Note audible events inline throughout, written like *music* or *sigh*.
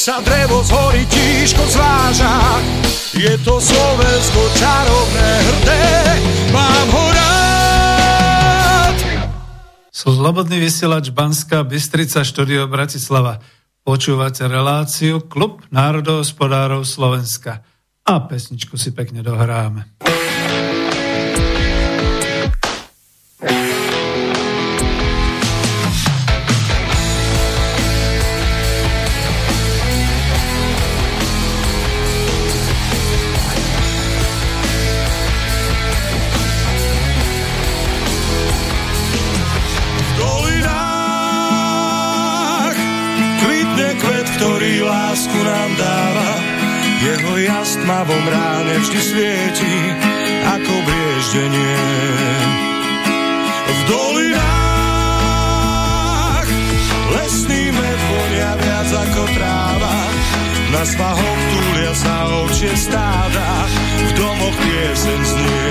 sa drevo z hory tížko zváža, je to Slovensko čarovné, hrdé, mám ho rád. Slobodný vysielač Banská Bystrica, štúdio Bratislava. Počúvate reláciu Klub národohospodárov Slovenska. A pesničku si pekne dohráme. Tmavom ráne vždy svieti ako brieždenie. V dolinách lesný med vonia viac ako tráva, na svahoch túlia sa ovčie stáda, v domoch piesen znie.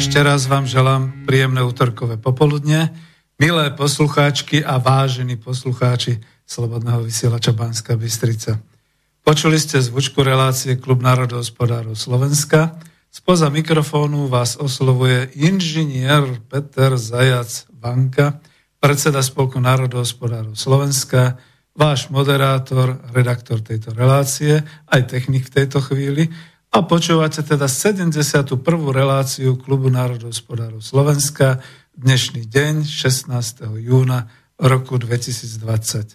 ešte raz vám želám príjemné útorkové popoludne. Milé poslucháčky a vážení poslucháči Slobodného vysielača Banska Bystrica. Počuli ste zvučku relácie Klub národohospodárov Slovenska. Spoza mikrofónu vás oslovuje inžinier Peter Zajac Vanka, predseda Spolku národohospodárov Slovenska, váš moderátor, redaktor tejto relácie, aj technik v tejto chvíli a počúvate teda 71. reláciu Klubu národohospodárov Slovenska, dnešný deň, 16. júna roku 2020.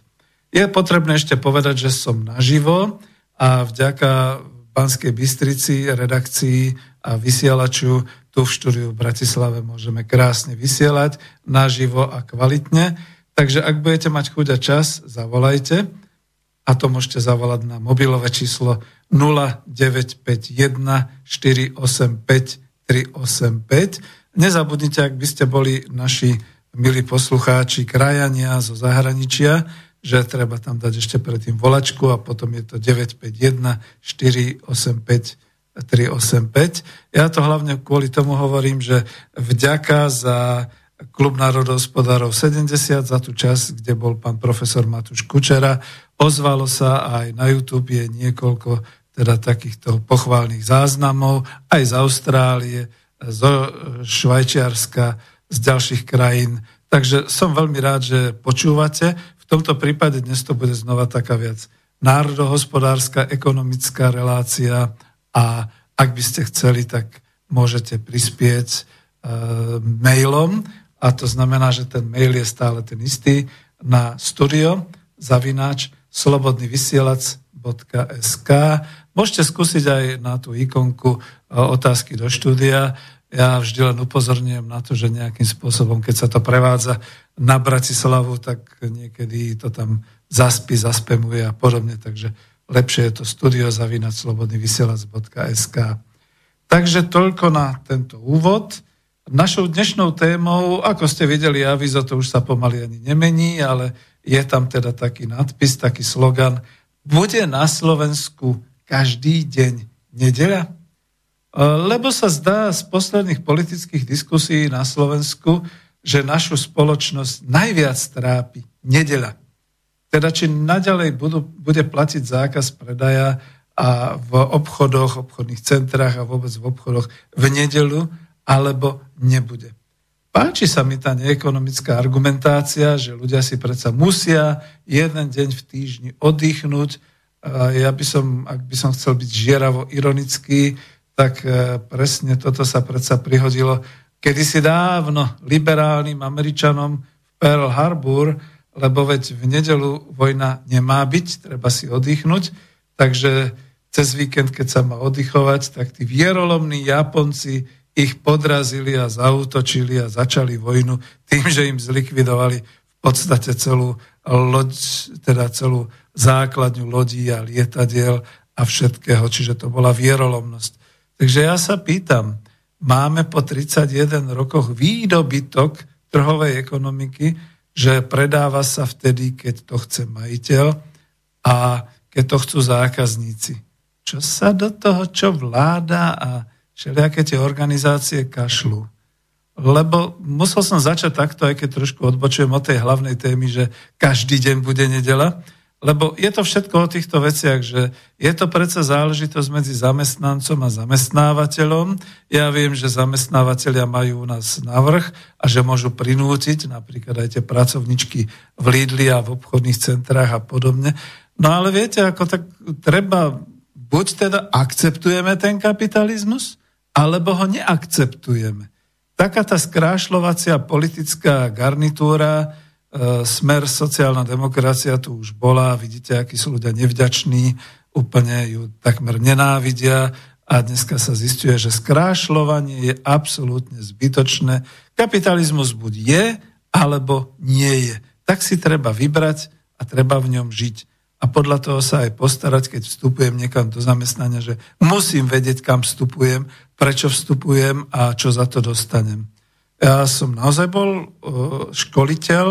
Je potrebné ešte povedať, že som naživo a vďaka Banskej Bystrici, redakcii a vysielaču tu v štúdiu v Bratislave môžeme krásne vysielať naživo a kvalitne. Takže ak budete mať chuť a čas, zavolajte a to môžete zavolať na mobilové číslo 0951 485 385. Nezabudnite, ak by ste boli naši milí poslucháči krajania zo zahraničia, že treba tam dať ešte predtým volačku a potom je to 951 485 385. Ja to hlavne kvôli tomu hovorím, že vďaka za Klub národohospodárov 70 za tú časť, kde bol pán profesor Matúš Kučera. Ozvalo sa aj na YouTube je niekoľko teda takýchto pochválnych záznamov, aj z Austrálie, zo Švajčiarska, z ďalších krajín. Takže som veľmi rád, že počúvate. V tomto prípade dnes to bude znova taká viac národohospodárska, ekonomická relácia a ak by ste chceli, tak môžete prispieť e, mailom a to znamená, že ten mail je stále ten istý na studio zavináč slobodnyvysielac.sk Môžete skúsiť aj na tú ikonku e, otázky do štúdia. Ja vždy len upozorňujem na to, že nejakým spôsobom, keď sa to prevádza na Bratislavu, tak niekedy to tam zaspí, zaspemuje a podobne. Takže lepšie je to studio zavinať slobodnyvysielac.sk. Takže toľko na tento úvod. Našou dnešnou témou, ako ste videli, avizo to už sa pomaly ani nemení, ale je tam teda taký nadpis, taký slogan, bude na Slovensku každý deň nedeľa? Lebo sa zdá z posledných politických diskusí na Slovensku, že našu spoločnosť najviac trápi nedeľa. Teda či naďalej budú, bude platiť zákaz predaja a v obchodoch, obchodných centrách a vôbec v obchodoch v nedelu, alebo nebude. Páči sa mi tá neekonomická argumentácia, že ľudia si predsa musia jeden deň v týždni oddychnúť. Ja by som, ak by som chcel byť žieravo ironický, tak e, presne toto sa predsa prihodilo kedysi dávno liberálnym Američanom v Pearl Harbor, lebo veď v nedelu vojna nemá byť, treba si oddychnúť, takže cez víkend, keď sa má oddychovať, tak tí vierolomní Japonci ich podrazili a zautočili a začali vojnu tým, že im zlikvidovali v podstate celú loď, teda celú základňu lodí a lietadiel a všetkého, čiže to bola vierolomnosť. Takže ja sa pýtam, máme po 31 rokoch výdobytok trhovej ekonomiky, že predáva sa vtedy, keď to chce majiteľ a keď to chcú zákazníci. Čo sa do toho, čo vláda a všelijaké tie organizácie kašľú. Lebo musel som začať takto, aj keď trošku odbočujem od tej hlavnej témy, že každý deň bude nedela, lebo je to všetko o týchto veciach, že je to predsa záležitosť medzi zamestnancom a zamestnávateľom. Ja viem, že zamestnávateľia majú u nás navrh a že môžu prinútiť napríklad aj tie pracovničky v Lidli a v obchodných centrách a podobne. No ale viete, ako tak treba, buď teda akceptujeme ten kapitalizmus, alebo ho neakceptujeme. Taká tá skrášľovacia politická garnitúra, e, smer sociálna demokracia tu už bola, vidíte, akí sú ľudia nevďační, úplne ju takmer nenávidia a dneska sa zistuje, že skrášľovanie je absolútne zbytočné. Kapitalizmus buď je, alebo nie je. Tak si treba vybrať a treba v ňom žiť a podľa toho sa aj postarať, keď vstupujem niekam do zamestnania, že musím vedieť, kam vstupujem, prečo vstupujem a čo za to dostanem. Ja som naozaj bol e, školiteľ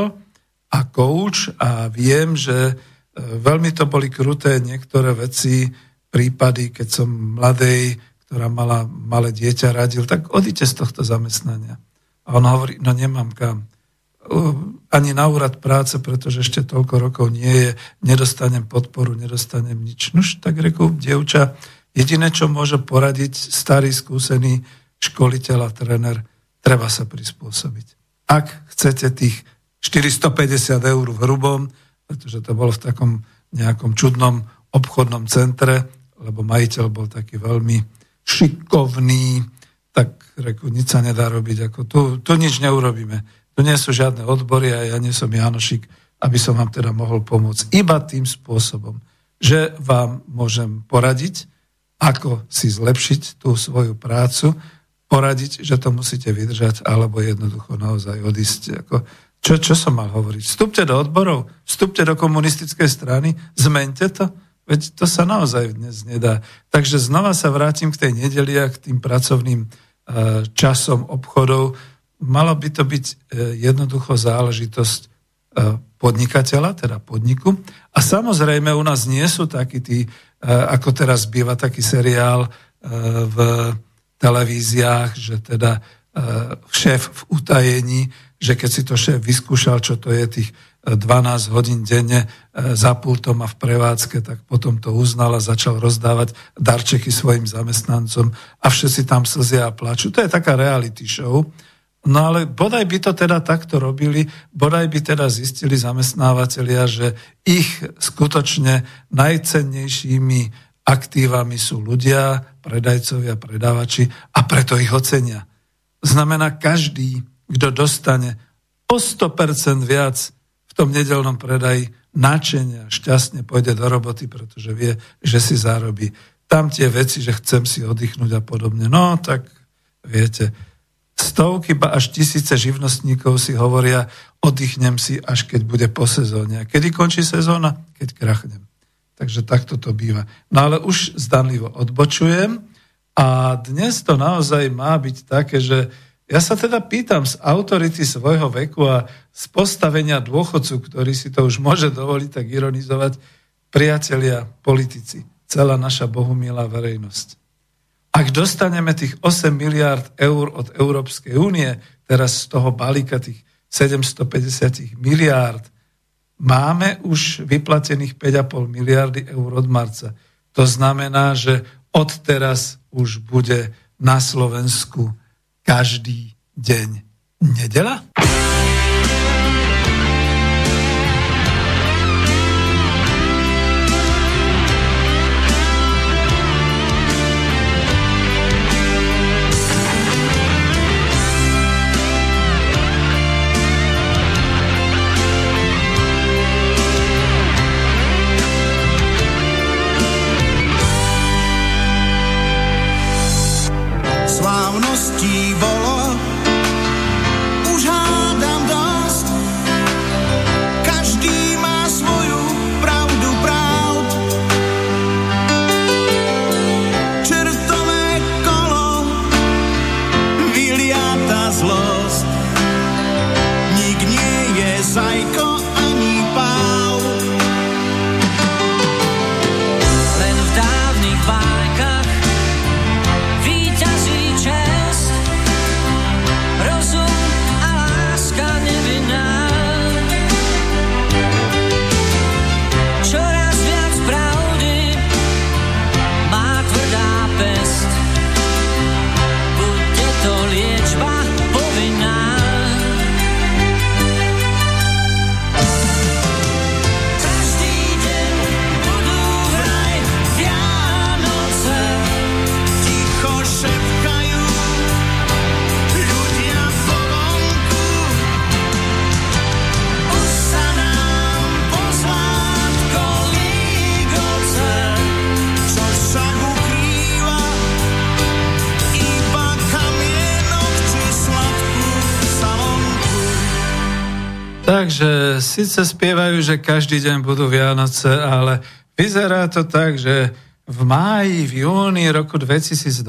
a coach a viem, že e, veľmi to boli kruté niektoré veci, prípady, keď som mladej, ktorá mala malé dieťa, radil, tak odíte z tohto zamestnania. A on hovorí, no nemám kam ani na úrad práce, pretože ešte toľko rokov nie je, nedostanem podporu, nedostanem nič. Nuž, tak reku, dievča, jediné, čo môže poradiť starý, skúsený školiteľ a tréner, treba sa prispôsobiť. Ak chcete tých 450 eur v hrubom, pretože to bolo v takom nejakom čudnom obchodnom centre, lebo majiteľ bol taký veľmi šikovný, tak reku, nič sa nedá robiť, ako tu, tu nič neurobíme tu nie sú žiadne odbory a ja nie som Janošik, aby som vám teda mohol pomôcť. Iba tým spôsobom, že vám môžem poradiť, ako si zlepšiť tú svoju prácu, poradiť, že to musíte vydržať, alebo jednoducho naozaj odísť. Ako, čo, čo som mal hovoriť? Vstupte do odborov, vstupte do komunistickej strany, zmente to. Veď to sa naozaj dnes nedá. Takže znova sa vrátim k tej nedeli a k tým pracovným uh, časom obchodov Malo by to byť e, jednoducho záležitosť e, podnikateľa, teda podniku. A samozrejme u nás nie sú takí tí, e, ako teraz býva taký seriál v televíziách, že teda šéf v utajení, že keď si to šéf vyskúšal, čo to je tých 12 hodín denne za pultom a v prevádzke, tak potom to uznal a začal rozdávať darčeky svojim zamestnancom a všetci tam slzia a plačú. To je taká reality show. No ale bodaj by to teda takto robili, bodaj by teda zistili zamestnávateľia, že ich skutočne najcennejšími aktívami sú ľudia, predajcovia, predávači a preto ich ocenia. Znamená, každý, kto dostane o 100% viac v tom nedelnom predaji, načenia, šťastne pôjde do roboty, pretože vie, že si zarobí. Tam tie veci, že chcem si oddychnúť a podobne. No tak viete, Stovky, ba až tisíce živnostníkov si hovoria, oddychnem si, až keď bude po sezóne. A kedy končí sezóna? Keď krachnem. Takže takto to býva. No ale už zdanlivo odbočujem a dnes to naozaj má byť také, že ja sa teda pýtam z autority svojho veku a z postavenia dôchodcu, ktorý si to už môže dovoliť tak ironizovať, priatelia, politici, celá naša bohumilá verejnosť. Ak dostaneme tých 8 miliard eur od Európskej únie, teraz z toho balíka tých 750 miliárd, máme už vyplatených 5,5 miliardy eur od marca. To znamená, že od teraz už bude na Slovensku každý deň nedela? Síce spievajú, že každý deň budú Vianoce, ale vyzerá to tak, že v máji, v júni roku 2020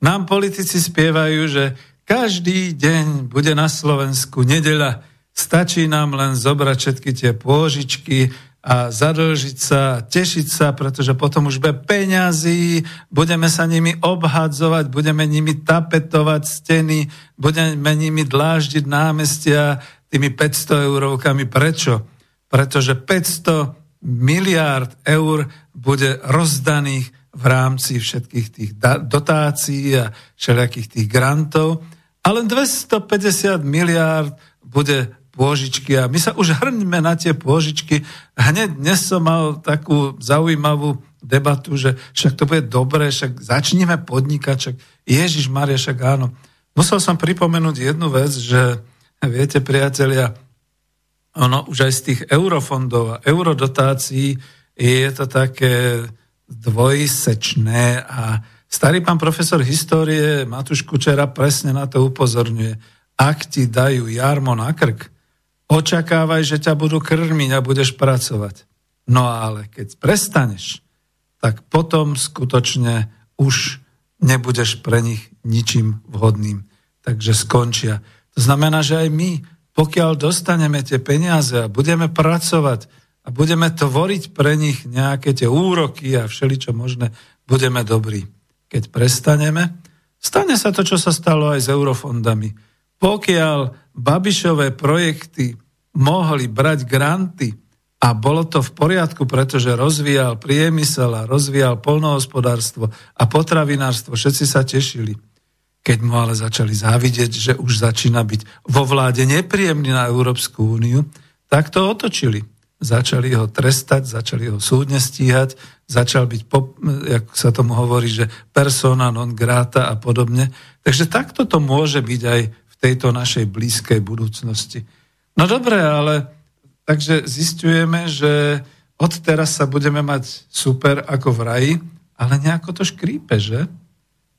nám politici spievajú, že každý deň bude na Slovensku nedeľa. Stačí nám len zobrať všetky tie pôžičky a zadlžiť sa, tešiť sa, pretože potom už bude peňazí, budeme sa nimi obhadzovať, budeme nimi tapetovať steny, budeme nimi dláždiť námestia, tými 500 eurovkami. Prečo? Pretože 500 miliárd eur bude rozdaných v rámci všetkých tých dotácií a všelijakých tých grantov a len 250 miliárd bude pôžičky a my sa už hrňme na tie pôžičky. Hneď dnes som mal takú zaujímavú debatu, že však to bude dobré, však začneme podnikať, však Ježiš Maria, však áno. Musel som pripomenúť jednu vec, že Viete, priatelia, ono už aj z tých eurofondov a eurodotácií je to také dvojsečné a starý pán profesor histórie Matúš Kučera presne na to upozorňuje. Ak ti dajú jarmo na krk, očakávaj, že ťa budú krmiť a budeš pracovať. No ale keď prestaneš, tak potom skutočne už nebudeš pre nich ničím vhodným. Takže skončia. Znamená, že aj my, pokiaľ dostaneme tie peniaze a budeme pracovať a budeme tvoriť pre nich nejaké tie úroky a všeličo možné, budeme dobrí. Keď prestaneme, stane sa to, čo sa stalo aj s eurofondami. Pokiaľ Babišové projekty mohli brať granty a bolo to v poriadku, pretože rozvíjal priemysel a rozvíjal polnohospodárstvo a potravinárstvo, všetci sa tešili – keď mu ale začali závidieť, že už začína byť vo vláde nepríjemný na Európsku úniu, tak to otočili. Začali ho trestať, začali ho súdne stíhať, začal byť, jak sa tomu hovorí, že persona non grata a podobne. Takže takto to môže byť aj v tejto našej blízkej budúcnosti. No dobre, ale takže zistujeme, že od teraz sa budeme mať super ako v raji, ale nejako to škrípe, že?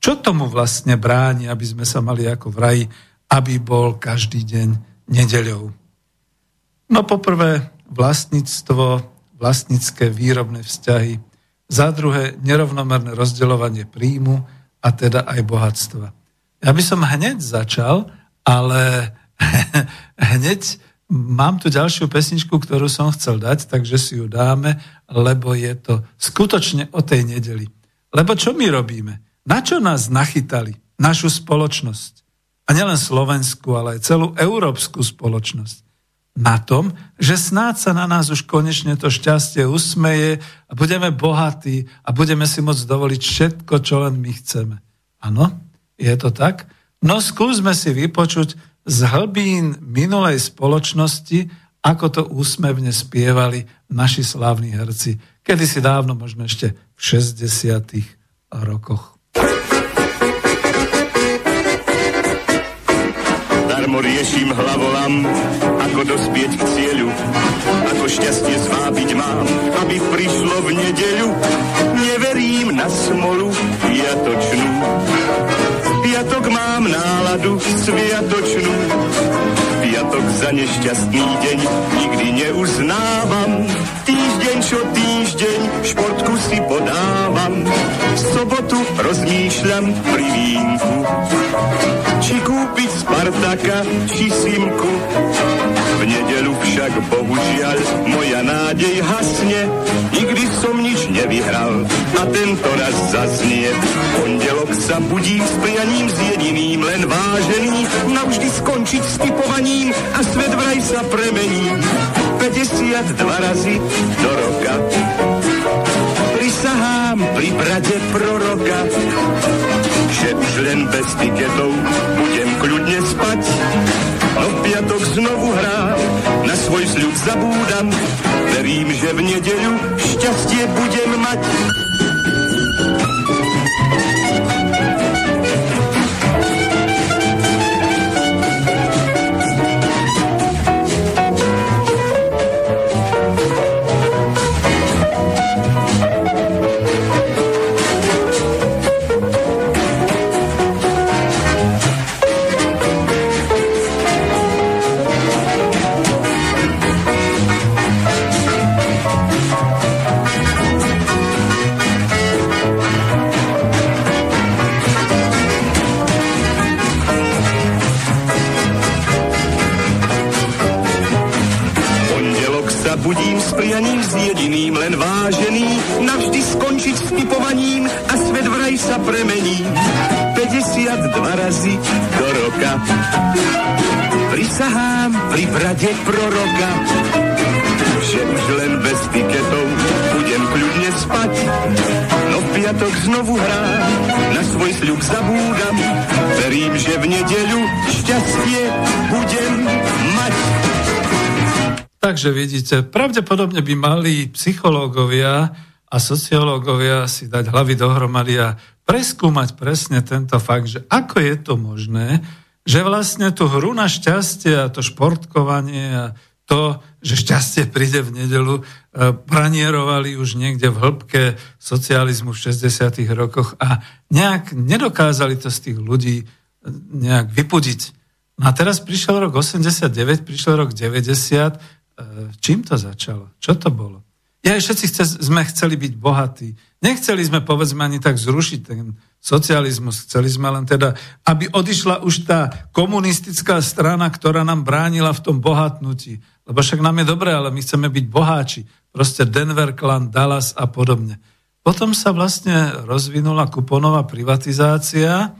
Čo tomu vlastne bráni, aby sme sa mali ako v raji, aby bol každý deň nedeľou? No poprvé vlastníctvo, vlastnícke výrobné vzťahy, za druhé nerovnomerné rozdeľovanie príjmu a teda aj bohatstva. Ja by som hneď začal, ale *laughs* hneď mám tu ďalšiu pesničku, ktorú som chcel dať, takže si ju dáme, lebo je to skutočne o tej nedeli. Lebo čo my robíme? Na čo nás nachytali? Našu spoločnosť. A nielen Slovensku, ale aj celú európsku spoločnosť. Na tom, že snáď sa na nás už konečne to šťastie usmeje a budeme bohatí a budeme si môcť dovoliť všetko, čo len my chceme. Áno, je to tak? No skúsme si vypočuť z hlbín minulej spoločnosti, ako to úsmevne spievali naši slávni herci. Kedy si dávno, možno ešte v 60. rokoch. Darmo riešim hlavolam, ako dospieť k cieľu, ako šťastie zvábiť mám, aby prišlo v nedeľu. Neverím na smolu piatočnú, piatok mám náladu sviatočnú, piatok za nešťastný deň nikdy neuznávam. Týždeň čo týždeň športku si podávam, sobotu rozmýšľam pri vínku či kúpiť Spartaka, či Simku. V nedelu však bohužiaľ moja nádej hasne, nikdy som nič nevyhral a tento raz zaznie. Pondelok sa budím s prianím s jediným, len vážený, navždy skončiť s typovaním a svet vraj sa premení. 52 razy do roka prisahám pri brade proroka, že už len bez tiketov budem kľudne spať. No piatok znovu hrám, na svoj sľub zabúdam, verím, že v nedeľu šťastie budem mať. Len vážený, navždy skončiť s typovaním a svet vraj sa premení. 52 razy do roka. Prisahám pri brade proroka, že už len bez tiketov budem kľudne spať. No v piatok znovu hrám, na svoj sľub zabúdam. Verím, že v nedeľu šťastie budem. Takže vidíte, pravdepodobne by mali psychológovia a sociológovia si dať hlavy dohromady a preskúmať presne tento fakt, že ako je to možné, že vlastne tú hru na šťastie a to športkovanie a to, že šťastie príde v nedelu, e, pranierovali už niekde v hĺbke socializmu v 60. rokoch a nejak nedokázali to z tých ľudí e, nejak vypudiť. No a teraz prišiel rok 89, prišiel rok 90, E, čím to začalo? Čo to bolo? Ja všetci chce, sme chceli byť bohatí. Nechceli sme, povedzme, ani tak zrušiť ten socializmus. Chceli sme len teda, aby odišla už tá komunistická strana, ktorá nám bránila v tom bohatnutí. Lebo však nám je dobré, ale my chceme byť boháči. Proste Denver, Clan, Dallas a podobne. Potom sa vlastne rozvinula kuponová privatizácia,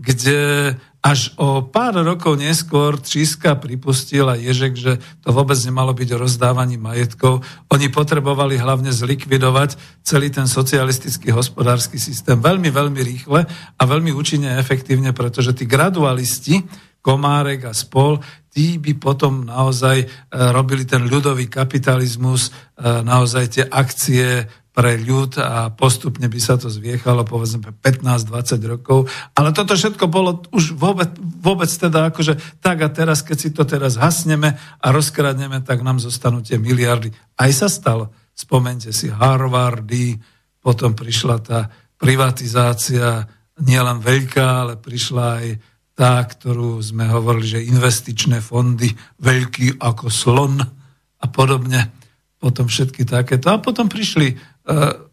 kde až o pár rokov neskôr Tříska pripustila Ježek, že to vôbec nemalo byť o rozdávaní majetkov. Oni potrebovali hlavne zlikvidovať celý ten socialistický hospodársky systém veľmi, veľmi rýchle a veľmi účinne a efektívne, pretože tí gradualisti, Komárek a spol, tí by potom naozaj e, robili ten ľudový kapitalizmus, e, naozaj tie akcie pre ľud a postupne by sa to zviechalo povedzme 15-20 rokov. Ale toto všetko bolo už vôbec, vôbec teda akože tak a teraz, keď si to teraz hasneme a rozkradneme, tak nám zostanú tie miliardy. Aj sa stalo. Spomente si Harvardy, potom prišla tá privatizácia nielen veľká, ale prišla aj tá, ktorú sme hovorili, že investičné fondy veľký ako slon a podobne. Potom všetky takéto. A potom prišli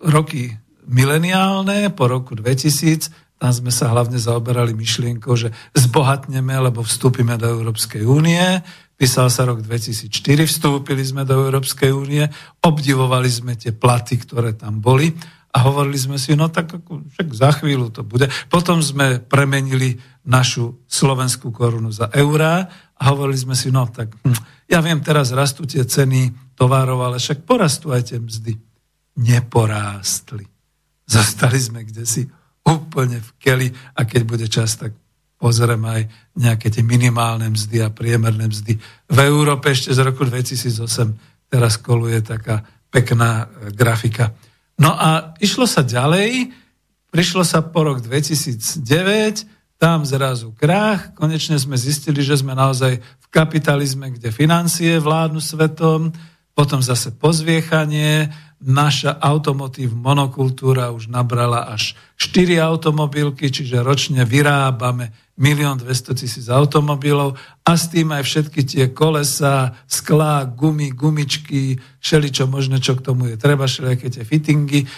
roky mileniálne po roku 2000, tam sme sa hlavne zaoberali myšlienkou, že zbohatneme, lebo vstúpime do Európskej únie. Písal sa rok 2004, vstúpili sme do Európskej únie, obdivovali sme tie platy, ktoré tam boli a hovorili sme si, no tak však za chvíľu to bude. Potom sme premenili našu slovenskú korunu za eurá a hovorili sme si, no tak hm, ja viem, teraz rastú tie ceny tovarov, ale však porastú aj tie mzdy. Neporástli. Zostali sme kde si úplne v keli a keď bude čas, tak pozrieme aj nejaké tie minimálne mzdy a priemerné mzdy. V Európe ešte z roku 2008 teraz koluje taká pekná e, grafika No a išlo sa ďalej, prišlo sa po rok 2009, tam zrazu krach, konečne sme zistili, že sme naozaj v kapitalizme, kde financie vládnu svetom, potom zase pozviechanie, naša automotív monokultúra už nabrala až 4 automobilky, čiže ročne vyrábame 1 200 tisíc automobilov a s tým aj všetky tie kolesa, sklá, gumy, gumičky, všeličo možné, čo k tomu je treba, všelijaké tie fittingy.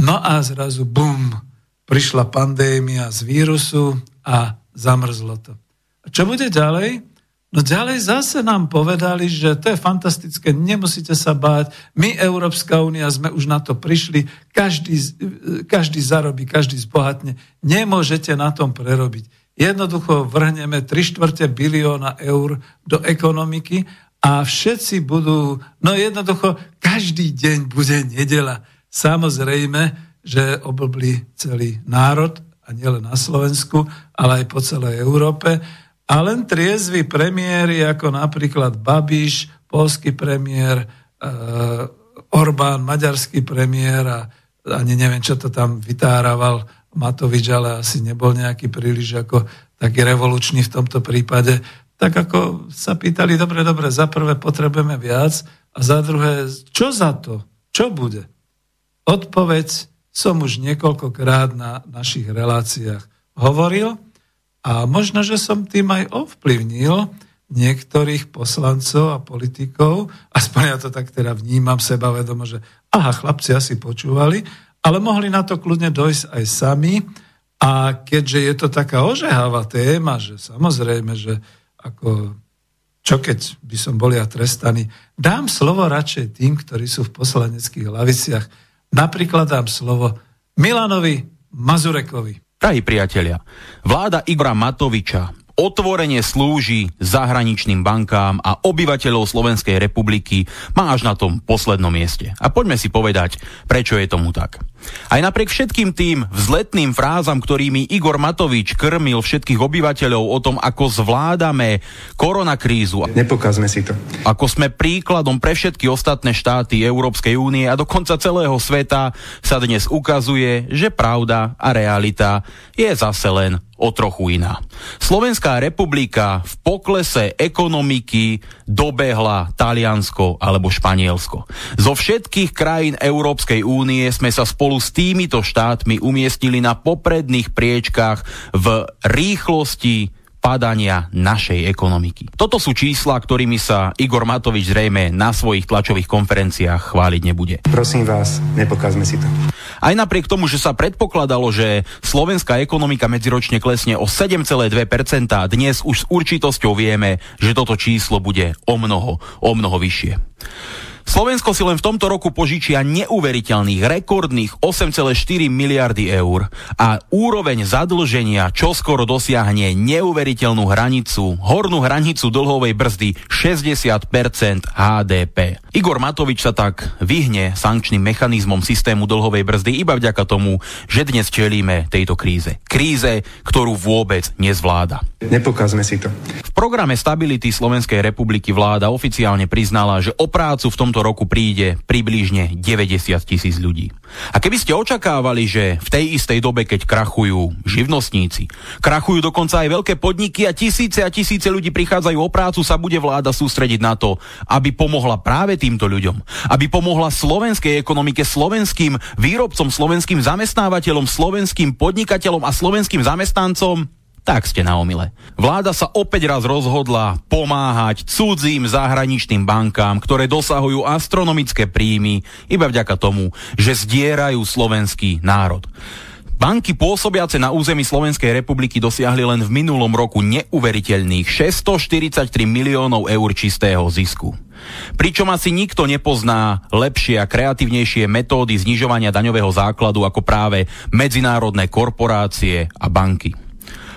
No a zrazu bum, prišla pandémia z vírusu a zamrzlo to. A čo bude ďalej? No ďalej zase nám povedali, že to je fantastické, nemusíte sa báť, my, Európska únia, sme už na to prišli, každý, každý zarobí, každý zbohatne, nemôžete na tom prerobiť. Jednoducho vrhneme 3 štvrte bilióna eur do ekonomiky a všetci budú, no jednoducho každý deň bude nedela. Samozrejme, že oblbli celý národ, a nielen na Slovensku, ale aj po celej Európe a len triezvy premiéry, ako napríklad Babiš, polský premiér, uh, Orbán, maďarský premiér a ani neviem, čo to tam vytárával Matovič, ale asi nebol nejaký príliš ako taký revolučný v tomto prípade. Tak ako sa pýtali, dobre, dobre, za prvé potrebujeme viac a za druhé, čo za to? Čo bude? Odpoveď som už niekoľkokrát na našich reláciách hovoril – a možno, že som tým aj ovplyvnil niektorých poslancov a politikov, aspoň ja to tak teda vnímam seba vedomo, že aha, chlapci asi počúvali, ale mohli na to kľudne dojsť aj sami. A keďže je to taká ožehavá téma, že samozrejme, že ako čo keď by som bol ja trestaný, dám slovo radšej tým, ktorí sú v poslaneckých laviciach. Napríklad dám slovo Milanovi Mazurekovi. Drahí priatelia, vláda Igora Matoviča otvorene slúži zahraničným bankám a obyvateľov Slovenskej republiky má až na tom poslednom mieste. A poďme si povedať, prečo je tomu tak. Aj napriek všetkým tým vzletným frázam, ktorými Igor Matovič krmil všetkých obyvateľov o tom, ako zvládame koronakrízu. Nepokazme si to. Ako sme príkladom pre všetky ostatné štáty Európskej únie a dokonca celého sveta sa dnes ukazuje, že pravda a realita je zase len o trochu iná. Slovenská republika v poklese ekonomiky dobehla Taliansko alebo Španielsko. Zo všetkých krajín Európskej únie sme sa spolu s týmito štátmi umiestnili na popredných priečkách v rýchlosti padania našej ekonomiky. Toto sú čísla, ktorými sa Igor Matovič zrejme na svojich tlačových konferenciách chváliť nebude. Prosím vás, nepokazme si to. Aj napriek tomu, že sa predpokladalo, že slovenská ekonomika medziročne klesne o 7,2%, dnes už s určitosťou vieme, že toto číslo bude o mnoho, o mnoho vyššie. Slovensko si len v tomto roku požičia neuveriteľných, rekordných 8,4 miliardy eur a úroveň zadlženia čoskoro dosiahne neuveriteľnú hranicu, hornú hranicu dlhovej brzdy 60% HDP. Igor Matovič sa tak vyhne sankčným mechanizmom systému dlhovej brzdy iba vďaka tomu, že dnes čelíme tejto kríze. Kríze, ktorú vôbec nezvláda. Nepokazme si to. V programe stability Slovenskej republiky vláda oficiálne priznala, že o prácu v tomto tomto roku príde približne 90 tisíc ľudí. A keby ste očakávali, že v tej istej dobe, keď krachujú živnostníci, krachujú dokonca aj veľké podniky a tisíce a tisíce ľudí prichádzajú o prácu, sa bude vláda sústrediť na to, aby pomohla práve týmto ľuďom, aby pomohla slovenskej ekonomike, slovenským výrobcom, slovenským zamestnávateľom, slovenským podnikateľom a slovenským zamestnancom, tak ste na omile. Vláda sa opäť raz rozhodla pomáhať cudzím zahraničným bankám, ktoré dosahujú astronomické príjmy iba vďaka tomu, že zdierajú slovenský národ. Banky pôsobiace na území Slovenskej republiky dosiahli len v minulom roku neuveriteľných 643 miliónov eur čistého zisku. Pričom asi nikto nepozná lepšie a kreatívnejšie metódy znižovania daňového základu ako práve medzinárodné korporácie a banky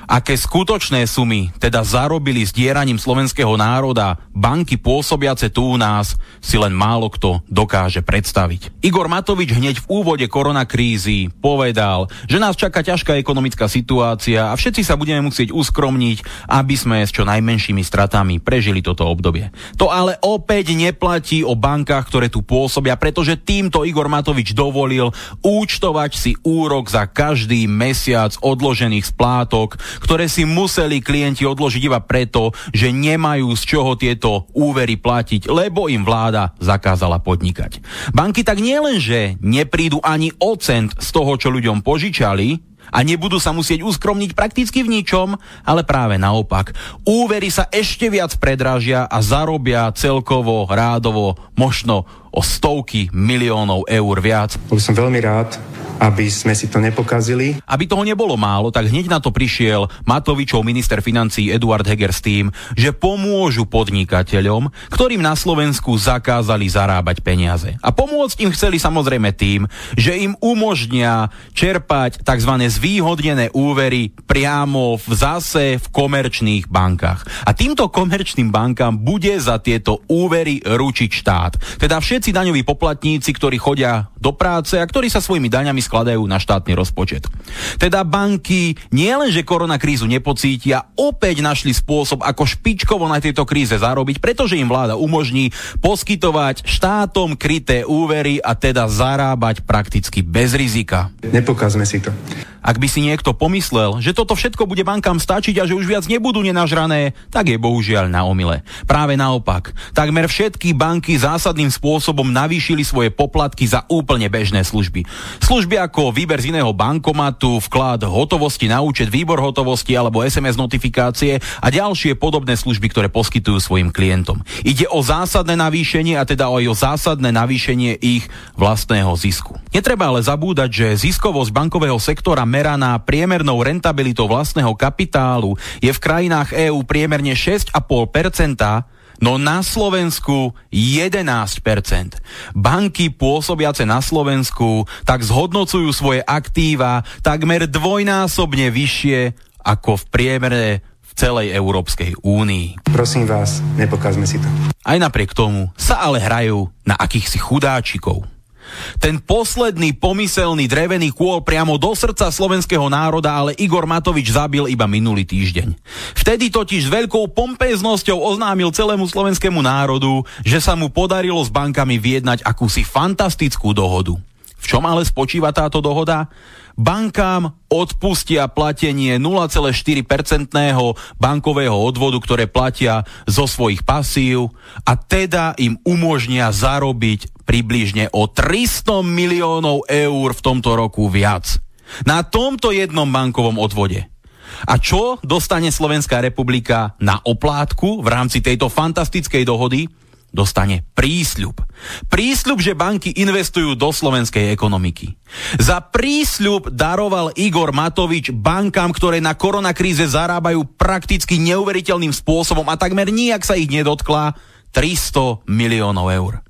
aké skutočné sumy teda zarobili dieraním slovenského národa banky pôsobiace tu u nás, si len málo kto dokáže predstaviť. Igor Matovič hneď v úvode koronakrízy povedal, že nás čaká ťažká ekonomická situácia a všetci sa budeme musieť uskromniť, aby sme s čo najmenšími stratami prežili toto obdobie. To ale opäť neplatí o bankách, ktoré tu pôsobia, pretože týmto Igor Matovič dovolil účtovať si úrok za každý mesiac odložených splátok, ktoré si museli klienti odložiť iba preto, že nemajú z čoho tieto úvery platiť, lebo im vláda zakázala podnikať. Banky tak nielenže neprídu ani o cent z toho, čo ľuďom požičali, a nebudú sa musieť uskromniť prakticky v ničom, ale práve naopak. Úvery sa ešte viac predražia a zarobia celkovo, rádovo, možno o stovky miliónov eur viac. Bol som veľmi rád, aby sme si to nepokazili. Aby toho nebolo málo, tak hneď na to prišiel Matovičov minister financí Eduard Heger s tým, že pomôžu podnikateľom, ktorým na Slovensku zakázali zarábať peniaze. A pomôcť im chceli samozrejme tým, že im umožnia čerpať tzv. zvýhodnené úvery priamo v zase v komerčných bankách. A týmto komerčným bankám bude za tieto úvery ručiť štát. Teda všetci daňoví poplatníci, ktorí chodia do práce a ktorí sa svojimi daňami skladajú na štátny rozpočet. Teda banky nielenže koronakrízu nepocítia, opäť našli spôsob, ako špičkovo na tejto kríze zarobiť, pretože im vláda umožní poskytovať štátom kryté úvery a teda zarábať prakticky bez rizika. Nepokazme si to. Ak by si niekto pomyslel, že toto všetko bude bankám stačiť a že už viac nebudú nenažrané, tak je bohužiaľ na omile. Práve naopak. Takmer všetky banky zásadným spôsobom navýšili svoje poplatky za úplne bežné služby. Služby ako výber z iného bankomatu, vklad hotovosti na účet, výbor hotovosti alebo SMS notifikácie a ďalšie podobné služby, ktoré poskytujú svojim klientom. Ide o zásadné navýšenie a teda aj o zásadné navýšenie ich vlastného zisku. Netreba ale zabúdať, že ziskovosť bankového sektora meraná priemernou rentabilitou vlastného kapitálu je v krajinách EÚ priemerne 6,5%, No na Slovensku 11%. Banky pôsobiace na Slovensku tak zhodnocujú svoje aktíva takmer dvojnásobne vyššie ako v priemere v celej Európskej únii. Prosím vás, nepokazme si to. Aj napriek tomu sa ale hrajú na akýchsi chudáčikov. Ten posledný pomyselný drevený kôl priamo do srdca slovenského národa ale Igor Matovič zabil iba minulý týždeň. Vtedy totiž s veľkou pompeznosťou oznámil celému slovenskému národu, že sa mu podarilo s bankami vyjednať akúsi fantastickú dohodu. V čom ale spočíva táto dohoda? Bankám odpustia platenie 0,4% bankového odvodu, ktoré platia zo svojich pasív a teda im umožnia zarobiť približne o 300 miliónov eur v tomto roku viac. Na tomto jednom bankovom odvode. A čo dostane Slovenská republika na oplátku v rámci tejto fantastickej dohody? dostane prísľub. Prísľub, že banky investujú do slovenskej ekonomiky. Za prísľub daroval Igor Matovič bankám, ktoré na koronakríze zarábajú prakticky neuveriteľným spôsobom a takmer nijak sa ich nedotkla 300 miliónov eur.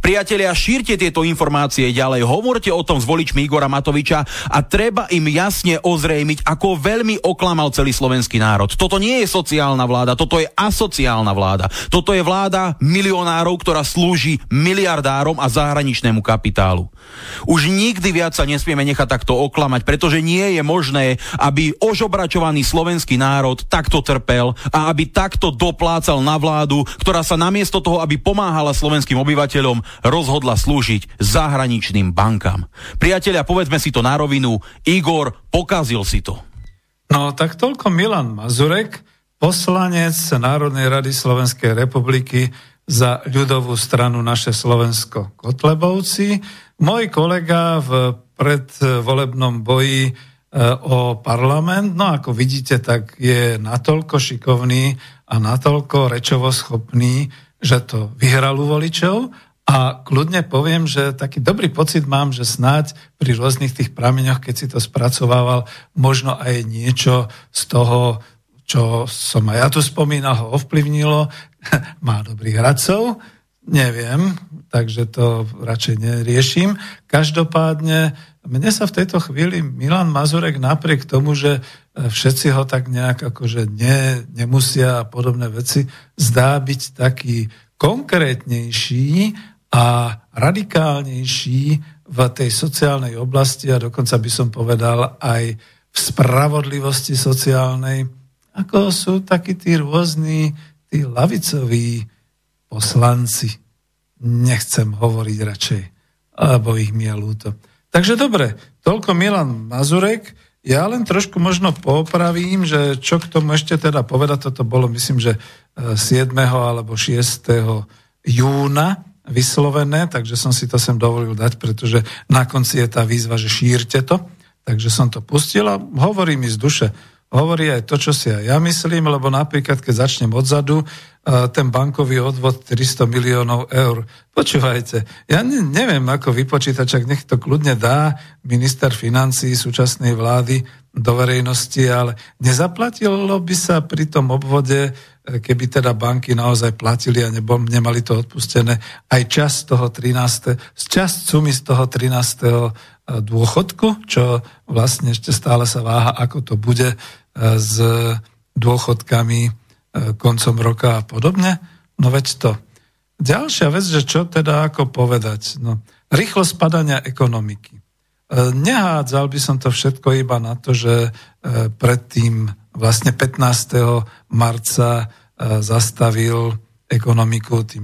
Priatelia, šírte tieto informácie ďalej, hovorte o tom s voličmi Igora Matoviča a treba im jasne ozrejmiť, ako veľmi oklamal celý slovenský národ. Toto nie je sociálna vláda, toto je asociálna vláda. Toto je vláda milionárov, ktorá slúži miliardárom a zahraničnému kapitálu. Už nikdy viac sa nesmieme nechať takto oklamať, pretože nie je možné, aby ožobračovaný slovenský národ takto trpel a aby takto doplácal na vládu, ktorá sa namiesto toho, aby pomáhala slovenským obyvateľom, obyvateľom, rozhodla slúžiť zahraničným bankám. Priatelia, povedzme si to na rovinu, Igor pokazil si to. No tak toľko Milan Mazurek, poslanec Národnej rady Slovenskej republiky za ľudovú stranu naše Slovensko Kotlebovci. Môj kolega v predvolebnom boji o parlament. No ako vidíte, tak je natoľko šikovný a natoľko rečovo schopný, že to vyhral u voličov a kľudne poviem, že taký dobrý pocit mám, že snáď pri rôznych tých prameňoch, keď si to spracovával, možno aj niečo z toho, čo som aj ja tu spomínal, ho ovplyvnilo. *laughs* Má dobrých hradcov, neviem, takže to radšej neriešim. Každopádne mne sa v tejto chvíli Milan Mazurek napriek tomu, že e, všetci ho tak nejak akože ne, nemusia a podobné veci, zdá byť taký konkrétnejší a radikálnejší v tej sociálnej oblasti a dokonca by som povedal aj v spravodlivosti sociálnej, ako sú takí tí rôzni, tí lavicoví poslanci. Nechcem hovoriť radšej, alebo ich mi je ľúto. Takže dobre, toľko Milan Mazurek. Ja len trošku možno popravím, že čo k tomu ešte teda povedať, toto bolo myslím, že 7. E, alebo 6. júna vyslovené, takže som si to sem dovolil dať, pretože na konci je tá výzva, že šírte to. Takže som to pustil a hovorí mi z duše hovorí aj to, čo si aj ja myslím, lebo napríklad, keď začnem odzadu, ten bankový odvod 300 miliónov eur. Počúvajte, ja ne, neviem, ako vypočítať, čak nech to kľudne dá minister financí súčasnej vlády do verejnosti, ale nezaplatilo by sa pri tom obvode, e, keby teda banky naozaj platili a nebo, nemali to odpustené, aj čas toho 13. čas sumy z toho 13. E, dôchodku, čo vlastne ešte stále sa váha, ako to bude s dôchodkami e, koncom roka a podobne. No veď to. Ďalšia vec, že čo teda ako povedať. No, rýchlo spadania ekonomiky. E, nehádzal by som to všetko iba na to, že e, predtým vlastne 15. marca zastavil ekonomiku tým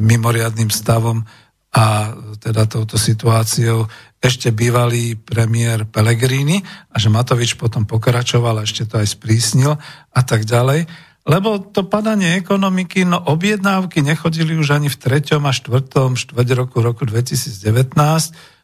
mimoriadným stavom a teda touto situáciou ešte bývalý premiér Pellegrini a že Matovič potom pokračoval ešte to aj sprísnil a tak ďalej. Lebo to padanie ekonomiky, no objednávky nechodili už ani v 3. a 4. štvrť roku roku 2019.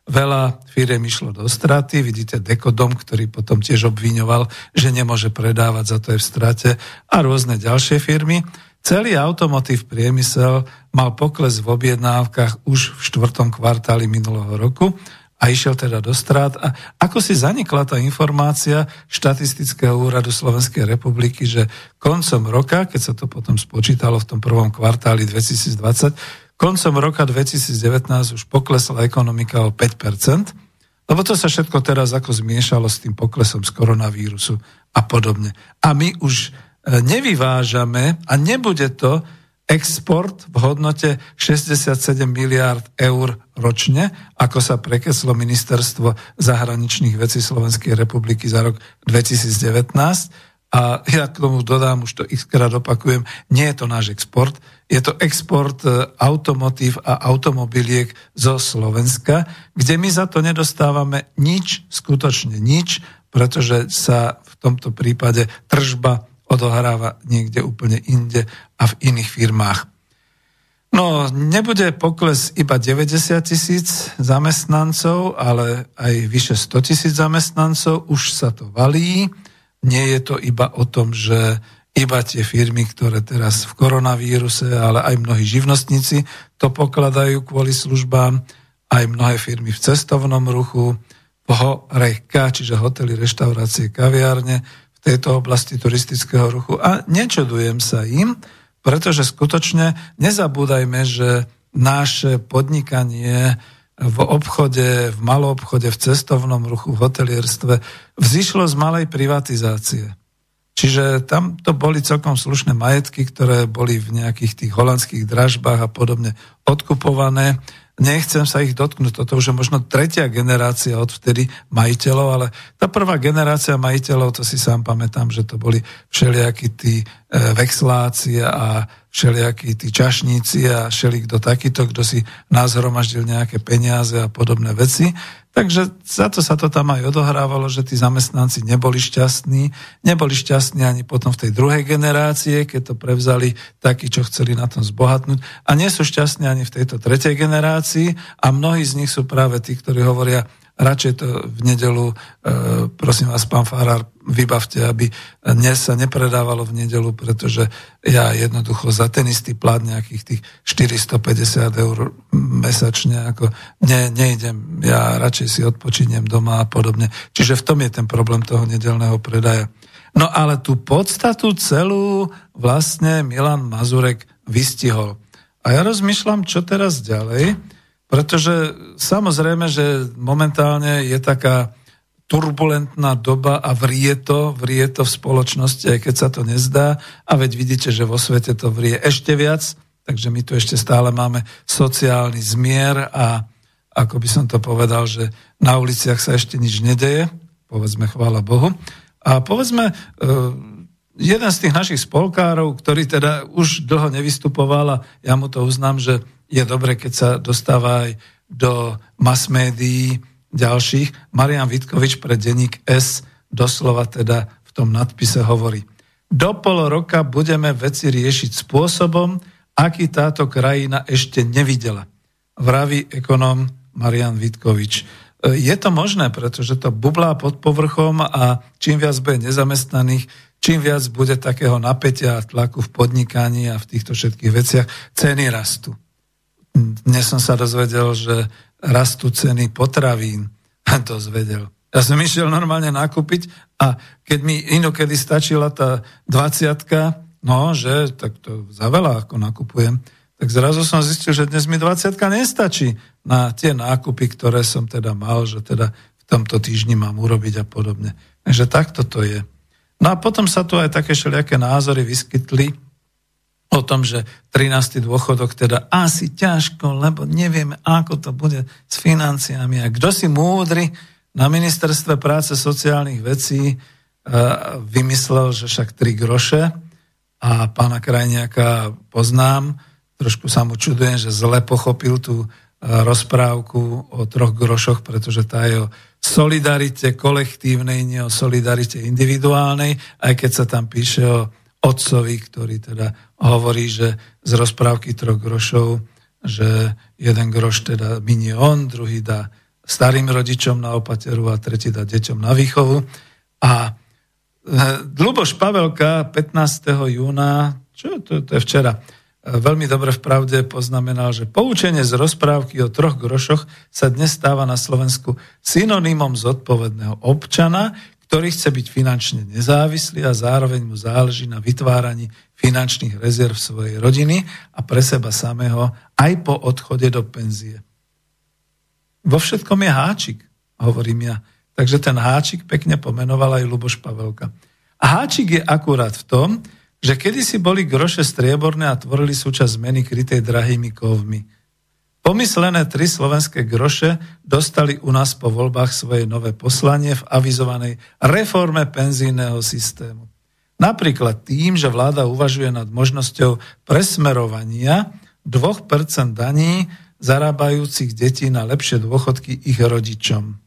Veľa firiem išlo do straty, vidíte Dekodom, ktorý potom tiež obviňoval, že nemôže predávať, za to je v strate a rôzne ďalšie firmy. Celý automotív priemysel mal pokles v objednávkach už v štvrtom kvartáli minulého roku a išiel teda do strát. A ako si zanikla tá informácia štatistického úradu Slovenskej republiky, že koncom roka, keď sa to potom spočítalo v tom prvom kvartáli 2020, koncom roka 2019 už poklesla ekonomika o 5%, lebo to sa všetko teraz ako zmiešalo s tým poklesom z koronavírusu a podobne. A my už nevyvážame a nebude to export v hodnote 67 miliard eur ročne, ako sa prekeslo ministerstvo zahraničných vecí Slovenskej republiky za rok 2019. A ja k tomu dodám, už to x krát opakujem, nie je to náš export, je to export e, automotív a automobiliek zo Slovenska, kde my za to nedostávame nič, skutočne nič, pretože sa v tomto prípade tržba odohráva niekde úplne inde a v iných firmách. No, nebude pokles iba 90 tisíc zamestnancov, ale aj vyše 100 tisíc zamestnancov, už sa to valí. Nie je to iba o tom, že iba tie firmy, ktoré teraz v koronavíruse, ale aj mnohí živnostníci to pokladajú kvôli službám, aj mnohé firmy v cestovnom ruchu, v HOREKA, čiže hotely, reštaurácie, kaviárne, tejto oblasti turistického ruchu. A nečudujem sa im, pretože skutočne nezabúdajme, že naše podnikanie v obchode, v maloobchode, v cestovnom ruchu, v hotelierstve vzýšlo z malej privatizácie. Čiže tam to boli celkom slušné majetky, ktoré boli v nejakých tých holandských dražbách a podobne odkupované nechcem sa ich dotknúť, toto už je možno tretia generácia od vtedy majiteľov, ale tá prvá generácia majiteľov, to si sám pamätám, že to boli všelijakí tí e, vexláci a všelijakí tí čašníci a všelikto takýto, kto si nás hromaždil nejaké peniaze a podobné veci. Takže za to sa to tam aj odohrávalo, že tí zamestnanci neboli šťastní. Neboli šťastní ani potom v tej druhej generácie, keď to prevzali takí, čo chceli na tom zbohatnúť. A nie sú šťastní ani v tejto tretej generácii a mnohí z nich sú práve tí, ktorí hovoria, radšej to v nedelu, e, prosím vás, pán Farar, vybavte, aby dnes sa nepredávalo v nedelu, pretože ja jednoducho za ten istý plat nejakých tých 450 eur mesačne, ako ne, nejdem, ja radšej si odpočiniem doma a podobne. Čiže v tom je ten problém toho nedelného predaja. No ale tú podstatu celú vlastne Milan Mazurek vystihol. A ja rozmýšľam, čo teraz ďalej, pretože samozrejme, že momentálne je taká turbulentná doba a vrie to, vrie to v spoločnosti, aj keď sa to nezdá. A veď vidíte, že vo svete to vrie ešte viac, takže my tu ešte stále máme sociálny zmier a ako by som to povedal, že na uliciach sa ešte nič nedeje, povedzme chvála Bohu. A povedzme, e, jeden z tých našich spolkárov, ktorý teda už dlho nevystupoval a ja mu to uznám, že je dobre, keď sa dostáva aj do mass médií ďalších. Marian Vitkovič pre denník S doslova teda v tom nadpise hovorí. Do pol roka budeme veci riešiť spôsobom, aký táto krajina ešte nevidela. Vraví ekonom Marian Vitkovič. Je to možné, pretože to bublá pod povrchom a čím viac bude nezamestnaných, čím viac bude takého napätia a tlaku v podnikaní a v týchto všetkých veciach, ceny rastú. Dnes som sa dozvedel, že rastú ceny potravín. *laughs* A dozvedel. Ja som išiel normálne nakúpiť a keď mi inokedy stačila tá 20 no, že tak to za veľa ako nakupujem, tak zrazu som zistil, že dnes mi 20 nestačí na tie nákupy, ktoré som teda mal, že teda v tomto týždni mám urobiť a podobne. Takže takto to je. No a potom sa tu aj také všelijaké názory vyskytli, o tom, že 13. dôchodok teda asi ťažko, lebo nevieme, ako to bude s financiami. A kto si múdry na ministerstve práce sociálnych vecí e, vymyslel, že však 3 groše a pána Krajniaka poznám, trošku sa mu čudujem, že zle pochopil tú e, rozprávku o troch grošoch, pretože tá je o solidarite kolektívnej, nie o solidarite individuálnej, aj keď sa tam píše o otcovi, ktorý teda hovorí, že z rozprávky troch grošov, že jeden groš teda minie on, druhý dá starým rodičom na opateru a tretí dá deťom na výchovu. A Dluboš e, Pavelka 15. júna, čo to, to je včera, e, veľmi dobre v pravde poznamenal, že poučenie z rozprávky o troch grošoch sa dnes stáva na Slovensku synonymom zodpovedného občana, ktorý chce byť finančne nezávislý a zároveň mu záleží na vytváraní finančných rezerv svojej rodiny a pre seba samého aj po odchode do penzie. Vo všetkom je háčik, hovorím ja. Takže ten háčik pekne pomenoval aj Luboš Pavelka. A háčik je akurát v tom, že kedysi boli groše strieborné a tvorili súčasť zmeny krytej drahými kovmi. Pomyslené tri slovenské groše dostali u nás po voľbách svoje nové poslanie v avizovanej reforme penzijného systému. Napríklad tým, že vláda uvažuje nad možnosťou presmerovania 2% daní zarábajúcich detí na lepšie dôchodky ich rodičom.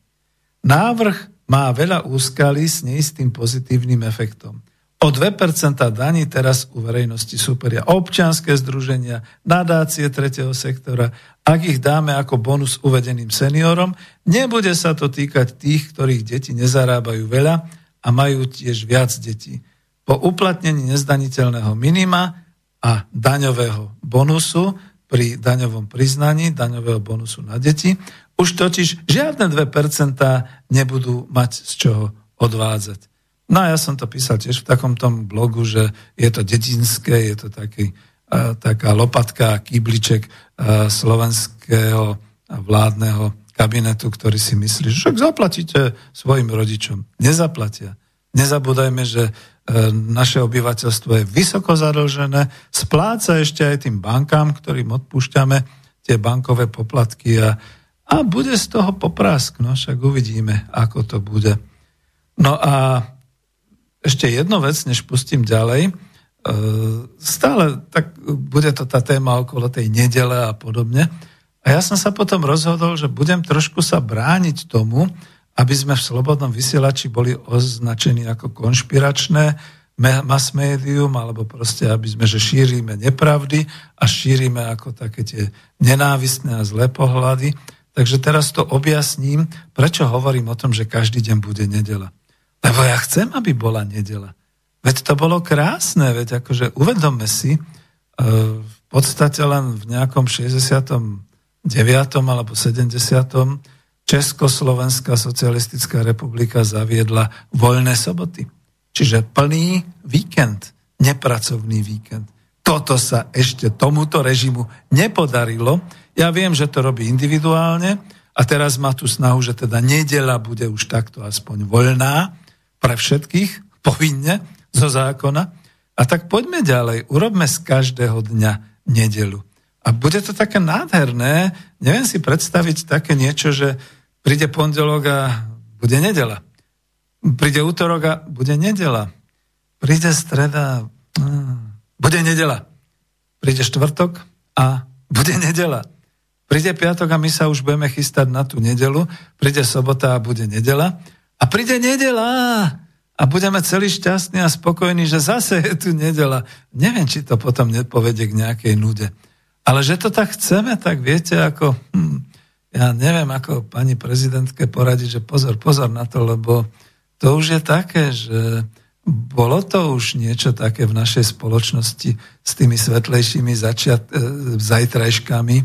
Návrh má veľa úskalí s neistým pozitívnym efektom. O 2% daní teraz u verejnosti superia občianské združenia, nadácie tretieho sektora. Ak ich dáme ako bonus uvedeným seniorom, nebude sa to týkať tých, ktorých deti nezarábajú veľa a majú tiež viac detí. Po uplatnení nezdaniteľného minima a daňového bonusu pri daňovom priznaní, daňového bonusu na deti, už totiž žiadne 2% nebudú mať z čoho odvádzať. No a ja som to písal tiež v takom tom blogu, že je to dedinské, je to taký, taká lopatka, kýbliček uh, slovenského vládneho kabinetu, ktorý si myslí, že však zaplatíte svojim rodičom. Nezaplatia. Nezabúdajme, že uh, naše obyvateľstvo je vysoko zadlžené, spláca ešte aj tým bankám, ktorým odpúšťame tie bankové poplatky a, a bude z toho poprask, no však uvidíme, ako to bude. No a ešte jednu vec, než pustím ďalej. E, stále tak bude to tá téma okolo tej nedele a podobne. A ja som sa potom rozhodol, že budem trošku sa brániť tomu, aby sme v slobodnom vysielači boli označení ako konšpiračné mass médium, alebo proste, aby sme, že šírime nepravdy a šírime ako také tie nenávistné a zlé pohľady. Takže teraz to objasním, prečo hovorím o tom, že každý deň bude nedela. Lebo ja chcem, aby bola nedela. Veď to bolo krásne, veď akože uvedomme si, e, v podstate len v nejakom 69. alebo 70. Československá socialistická republika zaviedla voľné soboty. Čiže plný víkend, nepracovný víkend. Toto sa ešte tomuto režimu nepodarilo. Ja viem, že to robí individuálne a teraz má tu snahu, že teda nedela bude už takto aspoň voľná pre všetkých, povinne, zo zákona. A tak poďme ďalej, urobme z každého dňa nedelu. A bude to také nádherné, neviem si predstaviť také niečo, že príde pondelok a bude nedela. Príde útorok a bude nedela. Príde streda, bude nedela. Príde štvrtok a bude nedela. Príde piatok a my sa už budeme chystať na tú nedelu. Príde sobota a bude nedela. A príde nedela a budeme celý šťastní a spokojní, že zase je tu nedela. Neviem, či to potom nepovede k nejakej nude. Ale že to tak chceme, tak viete, ako... Hm, ja neviem, ako pani prezidentke poradiť, že pozor, pozor na to, lebo to už je také, že bolo to už niečo také v našej spoločnosti s tými svetlejšími začiat, e, zajtrajškami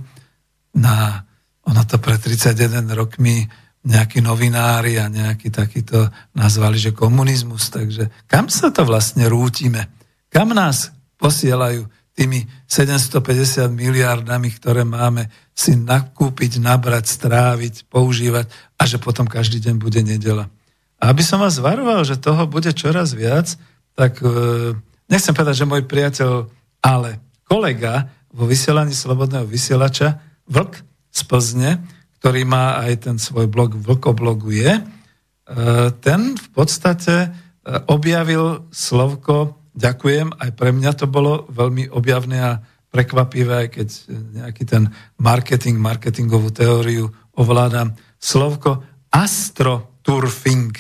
na, ono to pre 31 rokmi nejakí novinári a nejakí takíto nazvali, že komunizmus. Takže kam sa to vlastne rútime? Kam nás posielajú tými 750 miliardami, ktoré máme si nakúpiť, nabrať, stráviť, používať a že potom každý deň bude nedela. A aby som vás varoval, že toho bude čoraz viac, tak e, nechcem povedať, že môj priateľ, ale kolega vo vysielaní Slobodného vysielača, Vlk z Plzne, ktorý má aj ten svoj blog Vlkobloguje, e, ten v podstate e, objavil slovko, ďakujem, aj pre mňa to bolo veľmi objavné a prekvapivé, aj keď nejaký ten marketing, marketingovú teóriu ovládam, slovko astroturfing.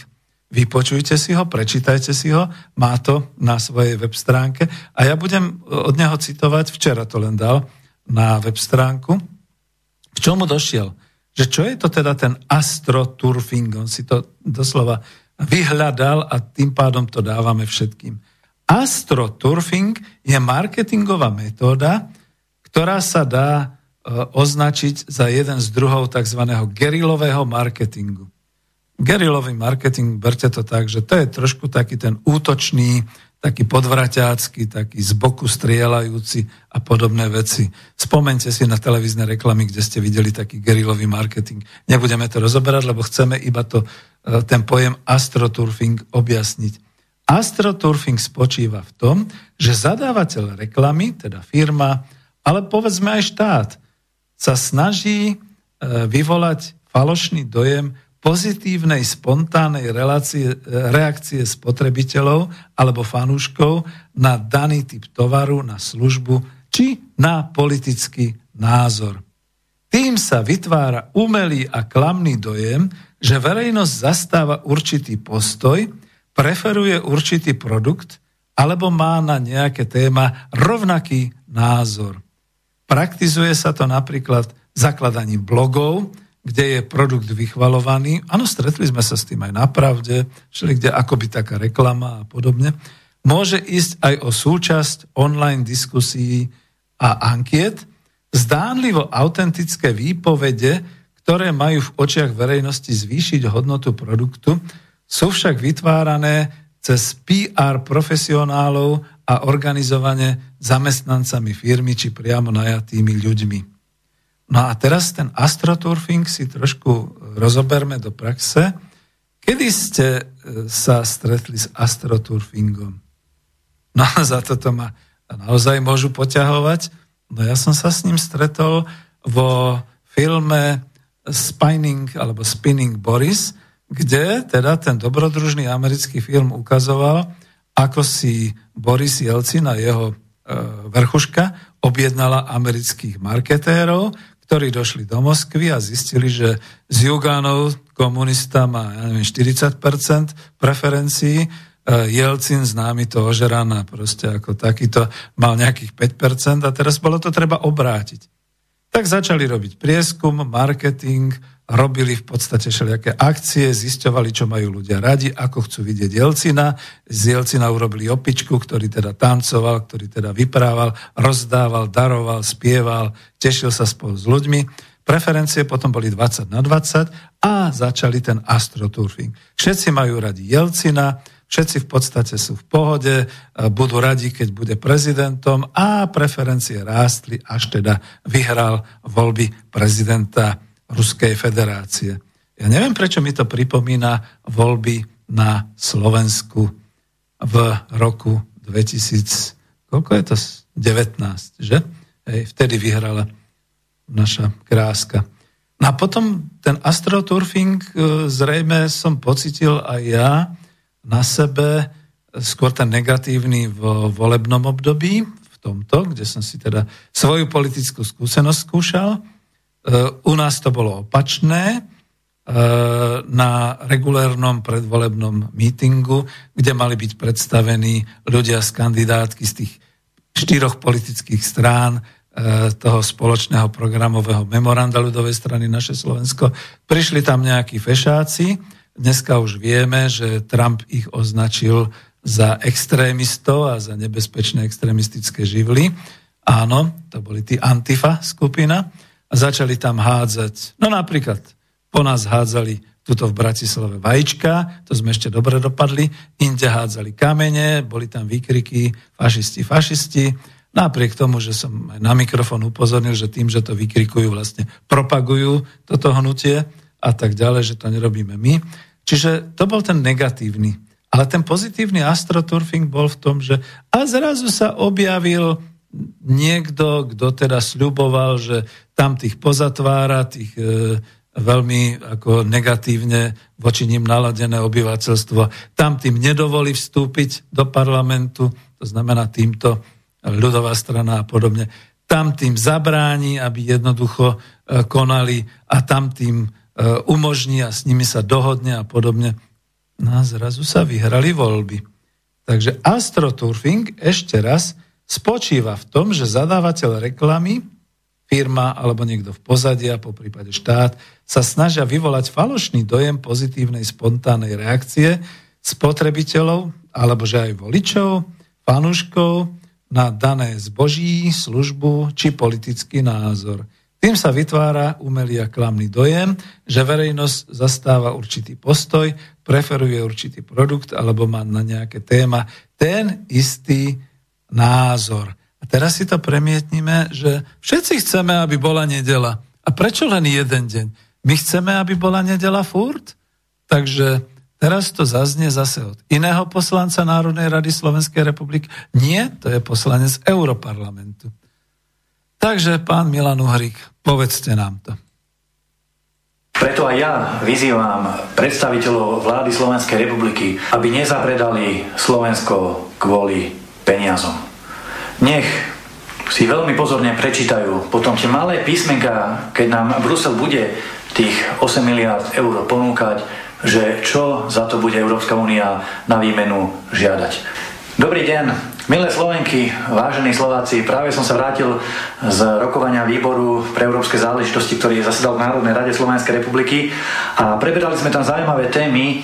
Vypočujte si ho, prečítajte si ho, má to na svojej web stránke a ja budem od neho citovať, včera to len dal na web stránku, k čomu došiel. Že čo je to teda ten astroturfing? On si to doslova vyhľadal a tým pádom to dávame všetkým. Astroturfing je marketingová metóda, ktorá sa dá e, označiť za jeden z druhov tzv. gerilového marketingu. Gerilový marketing, berte to tak, že to je trošku taký ten útočný, taký podvraťácky, taký z boku strieľajúci a podobné veci. Spomente si na televízne reklamy, kde ste videli taký gerilový marketing. Nebudeme to rozoberať, lebo chceme iba to, e, ten pojem astroturfing objasniť. Astroturfing spočíva v tom, že zadávateľ reklamy, teda firma, ale povedzme aj štát, sa snaží e, vyvolať falošný dojem pozitívnej spontánnej relácie, reakcie spotrebiteľov alebo fanúškov na daný typ tovaru, na službu či na politický názor. Tým sa vytvára umelý a klamný dojem, že verejnosť zastáva určitý postoj, preferuje určitý produkt alebo má na nejaké téma rovnaký názor. Praktizuje sa to napríklad zakladaním blogov, kde je produkt vychvalovaný. Áno, stretli sme sa s tým aj na pravde, všeli kde akoby taká reklama a podobne. Môže ísť aj o súčasť online diskusí a ankiet, zdánlivo autentické výpovede, ktoré majú v očiach verejnosti zvýšiť hodnotu produktu, sú však vytvárané cez PR profesionálov a organizovane zamestnancami firmy či priamo najatými ľuďmi. No a teraz ten astroturfing si trošku rozoberme do praxe. Kedy ste e, sa stretli s astroturfingom? *laughs* No a za toto ma naozaj môžu poťahovať. No ja som sa s ním stretol vo filme Spinning alebo Spinning Boris, kde teda ten dobrodružný americký film ukazoval, ako si Boris Jelcin a jeho e, vrchuška objednala amerických marketérov, ktorí došli do Moskvy a zistili, že z Juganov komunista má ja neviem, 40% preferencií, e, Jelcin známy to ožeraná proste ako takýto mal nejakých 5% a teraz bolo to treba obrátiť. Tak začali robiť prieskum, marketing, robili v podstate všelijaké akcie, zisťovali, čo majú ľudia radi, ako chcú vidieť Jelcina. Z Jelcina urobili opičku, ktorý teda tancoval, ktorý teda vyprával, rozdával, daroval, spieval, tešil sa spolu s ľuďmi. Preferencie potom boli 20 na 20 a začali ten astroturfing. Všetci majú radi Jelcina, všetci v podstate sú v pohode, budú radi, keď bude prezidentom a preferencie rástli, až teda vyhral voľby prezidenta Ruskej federácie. Ja neviem, prečo mi to pripomína voľby na Slovensku v roku 2000, koľko je to? 19, že? Hej, vtedy vyhrala naša kráska. No a potom ten astroturfing e, zrejme som pocitil aj ja, na sebe skôr ten negatívny v volebnom období, v tomto, kde som si teda svoju politickú skúsenosť skúšal. E, u nás to bolo opačné, e, na regulérnom predvolebnom mítingu, kde mali byť predstavení ľudia z kandidátky z tých štyroch politických strán e, toho spoločného programového memoranda ľudovej strany Naše Slovensko. Prišli tam nejakí fešáci, Dneska už vieme, že Trump ich označil za extrémistov a za nebezpečné extrémistické živly. Áno, to boli tí Antifa skupina a začali tam hádzať, no napríklad po nás hádzali tuto v Bratislave vajíčka, to sme ešte dobre dopadli, inde hádzali kamene, boli tam výkriky fašisti, fašisti, napriek tomu, že som aj na mikrofón upozornil, že tým, že to vykrikujú, vlastne propagujú toto hnutie a tak ďalej, že to nerobíme my. Čiže to bol ten negatívny. Ale ten pozitívny astroturfing bol v tom, že a zrazu sa objavil niekto, kto teda sľuboval, že tam tých pozatvára, tých e, veľmi ako negatívne voči ním naladené obyvateľstvo, tam tým nedovolí vstúpiť do parlamentu, to znamená týmto ľudová strana a podobne, tam tým zabráni, aby jednoducho e, konali a tam tým E, umožní a s nimi sa dohodne a podobne. No a zrazu sa vyhrali voľby. Takže astroturfing ešte raz spočíva v tom, že zadávateľ reklamy, firma alebo niekto v pozadí a po prípade štát sa snažia vyvolať falošný dojem pozitívnej spontánnej reakcie spotrebiteľov alebo že aj voličov, fanúškov na dané zboží, službu či politický názor. Tým sa vytvára umelý a klamný dojem, že verejnosť zastáva určitý postoj, preferuje určitý produkt alebo má na nejaké téma ten istý názor. A teraz si to premietnime, že všetci chceme, aby bola nedela. A prečo len jeden deň? My chceme, aby bola nedela furt? Takže teraz to zaznie zase od iného poslanca Národnej rady Slovenskej republiky. Nie, to je poslanec Europarlamentu. Takže pán Milan Uhrik, povedzte nám to. Preto aj ja vyzývam predstaviteľov vlády Slovenskej republiky, aby nezapredali Slovensko kvôli peniazom. Nech si veľmi pozorne prečítajú potom tie malé písmenka, keď nám Brusel bude tých 8 miliard eur ponúkať, že čo za to bude Európska únia na výmenu žiadať. Dobrý deň, Milé Slovenky, vážení Slováci, práve som sa vrátil z rokovania výboru pre európske záležitosti, ktorý zasedal v Národnej rade Slovenskej republiky a preberali sme tam zaujímavé témy,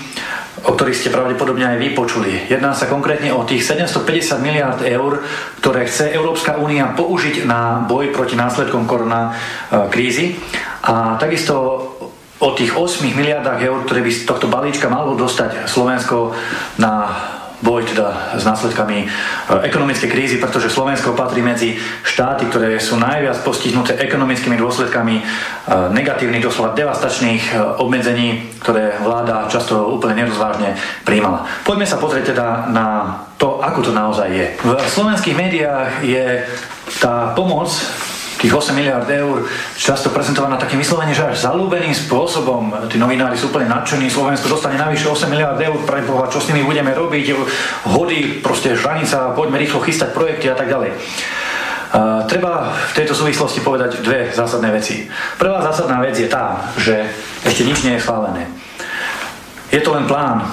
o ktorých ste pravdepodobne aj vy počuli. Jedná sa konkrétne o tých 750 miliard eur, ktoré chce Európska únia použiť na boj proti následkom korona e, krízy. A takisto o tých 8 miliardách eur, ktoré by z tohto balíčka malo dostať Slovensko na boj teda s následkami e, ekonomickej krízy, pretože Slovensko patrí medzi štáty, ktoré sú najviac postihnuté ekonomickými dôsledkami e, negatívnych, doslova devastačných e, obmedzení, ktoré vláda často úplne nerozvážne príjmala. Poďme sa pozrieť teda na to, ako to naozaj je. V slovenských médiách je tá pomoc tých 8 miliard eur často prezentovaná takým vyslovene, že až zalúbeným spôsobom. Tí novinári sú úplne nadšení, Slovensko dostane navyše 8 miliard eur, pre Boha, čo s nimi budeme robiť, hody, proste žranica, poďme rýchlo chystať projekty a tak ďalej. Uh, treba v tejto súvislosti povedať dve zásadné veci. Prvá zásadná vec je tá, že ešte nič nie je schválené. Je to len plán,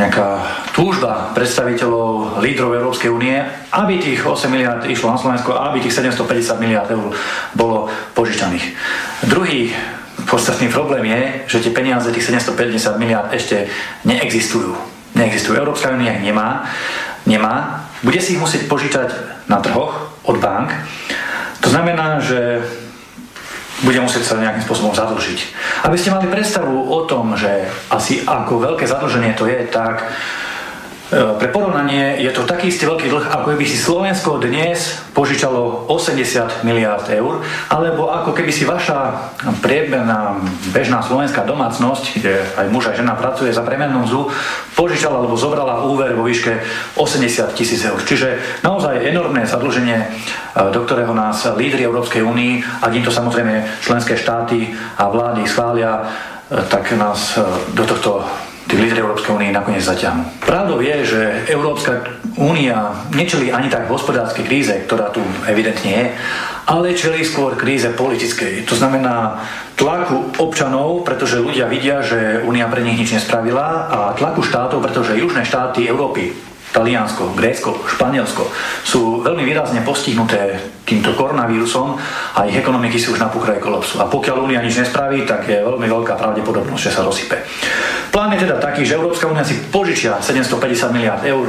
nejaká túžba predstaviteľov lídrov Európskej únie, aby tých 8 miliard išlo na Slovensko aby tých 750 miliard eur bolo požičaných. Druhý podstatný problém je, že tie peniaze, tých 750 miliard ešte neexistujú. Neexistujú. Európska únia ich nemá, nemá. Bude si ich musieť požičať na trhoch, od bank. To znamená, že bude musieť sa nejakým spôsobom zadlžiť. Aby ste mali predstavu o tom, že asi ako veľké zadlženie to je, tak pre porovnanie je to taký istý veľký dlh, ako keby si Slovensko dnes požičalo 80 miliard eur, alebo ako keby si vaša priemerná bežná slovenská domácnosť, kde aj muž a žena pracuje za premennú mzdu, požičala alebo zobrala úver vo výške 80 tisíc eur. Čiže naozaj enormné zadlženie, e, do ktorého nás lídry Európskej únii, ak im to samozrejme členské štáty a vlády schvália, e, tak nás do tohto tí lídry Európskej únie nakoniec zaťahnú. Pravdou je, že Európska únia nečelí ani tak hospodárskej kríze, ktorá tu evidentne je, ale čelí skôr kríze politickej. To znamená tlaku občanov, pretože ľudia vidia, že únia pre nich nič nespravila a tlaku štátov, pretože južné štáty Európy Taliansko, Grécko, Španielsko sú veľmi výrazne postihnuté týmto koronavírusom a ich ekonomiky sú už na pokraji kolapsu. A pokiaľ Únia nič nespraví, tak je veľmi veľká pravdepodobnosť, že sa rozsype. Plán je teda taký, že Európska únia si požičia 750 miliard eur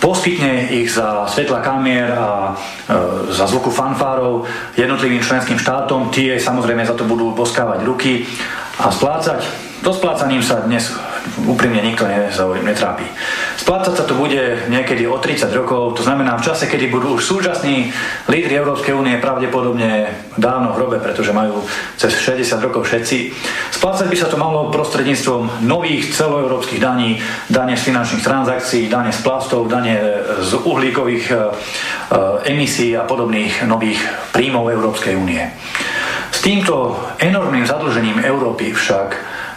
poskytne ich za svetla kamier a e, za zvuku fanfárov jednotlivým členským štátom, tie samozrejme za to budú boskávať ruky a splácať. So splácaním sa dnes úprimne nikto netrápi. Splácať sa to bude niekedy o 30 rokov, to znamená v čase, kedy budú už súčasní lídry Európskej únie pravdepodobne dávno v hrobe, pretože majú cez 60 rokov všetci. Splácať by sa to malo prostredníctvom nových celoeurópskych daní, dane z finančných transakcií, dane z plastov, dane z uhlíkových e, e, emisí a podobných nových príjmov Európskej únie. S týmto enormným zadlžením Európy však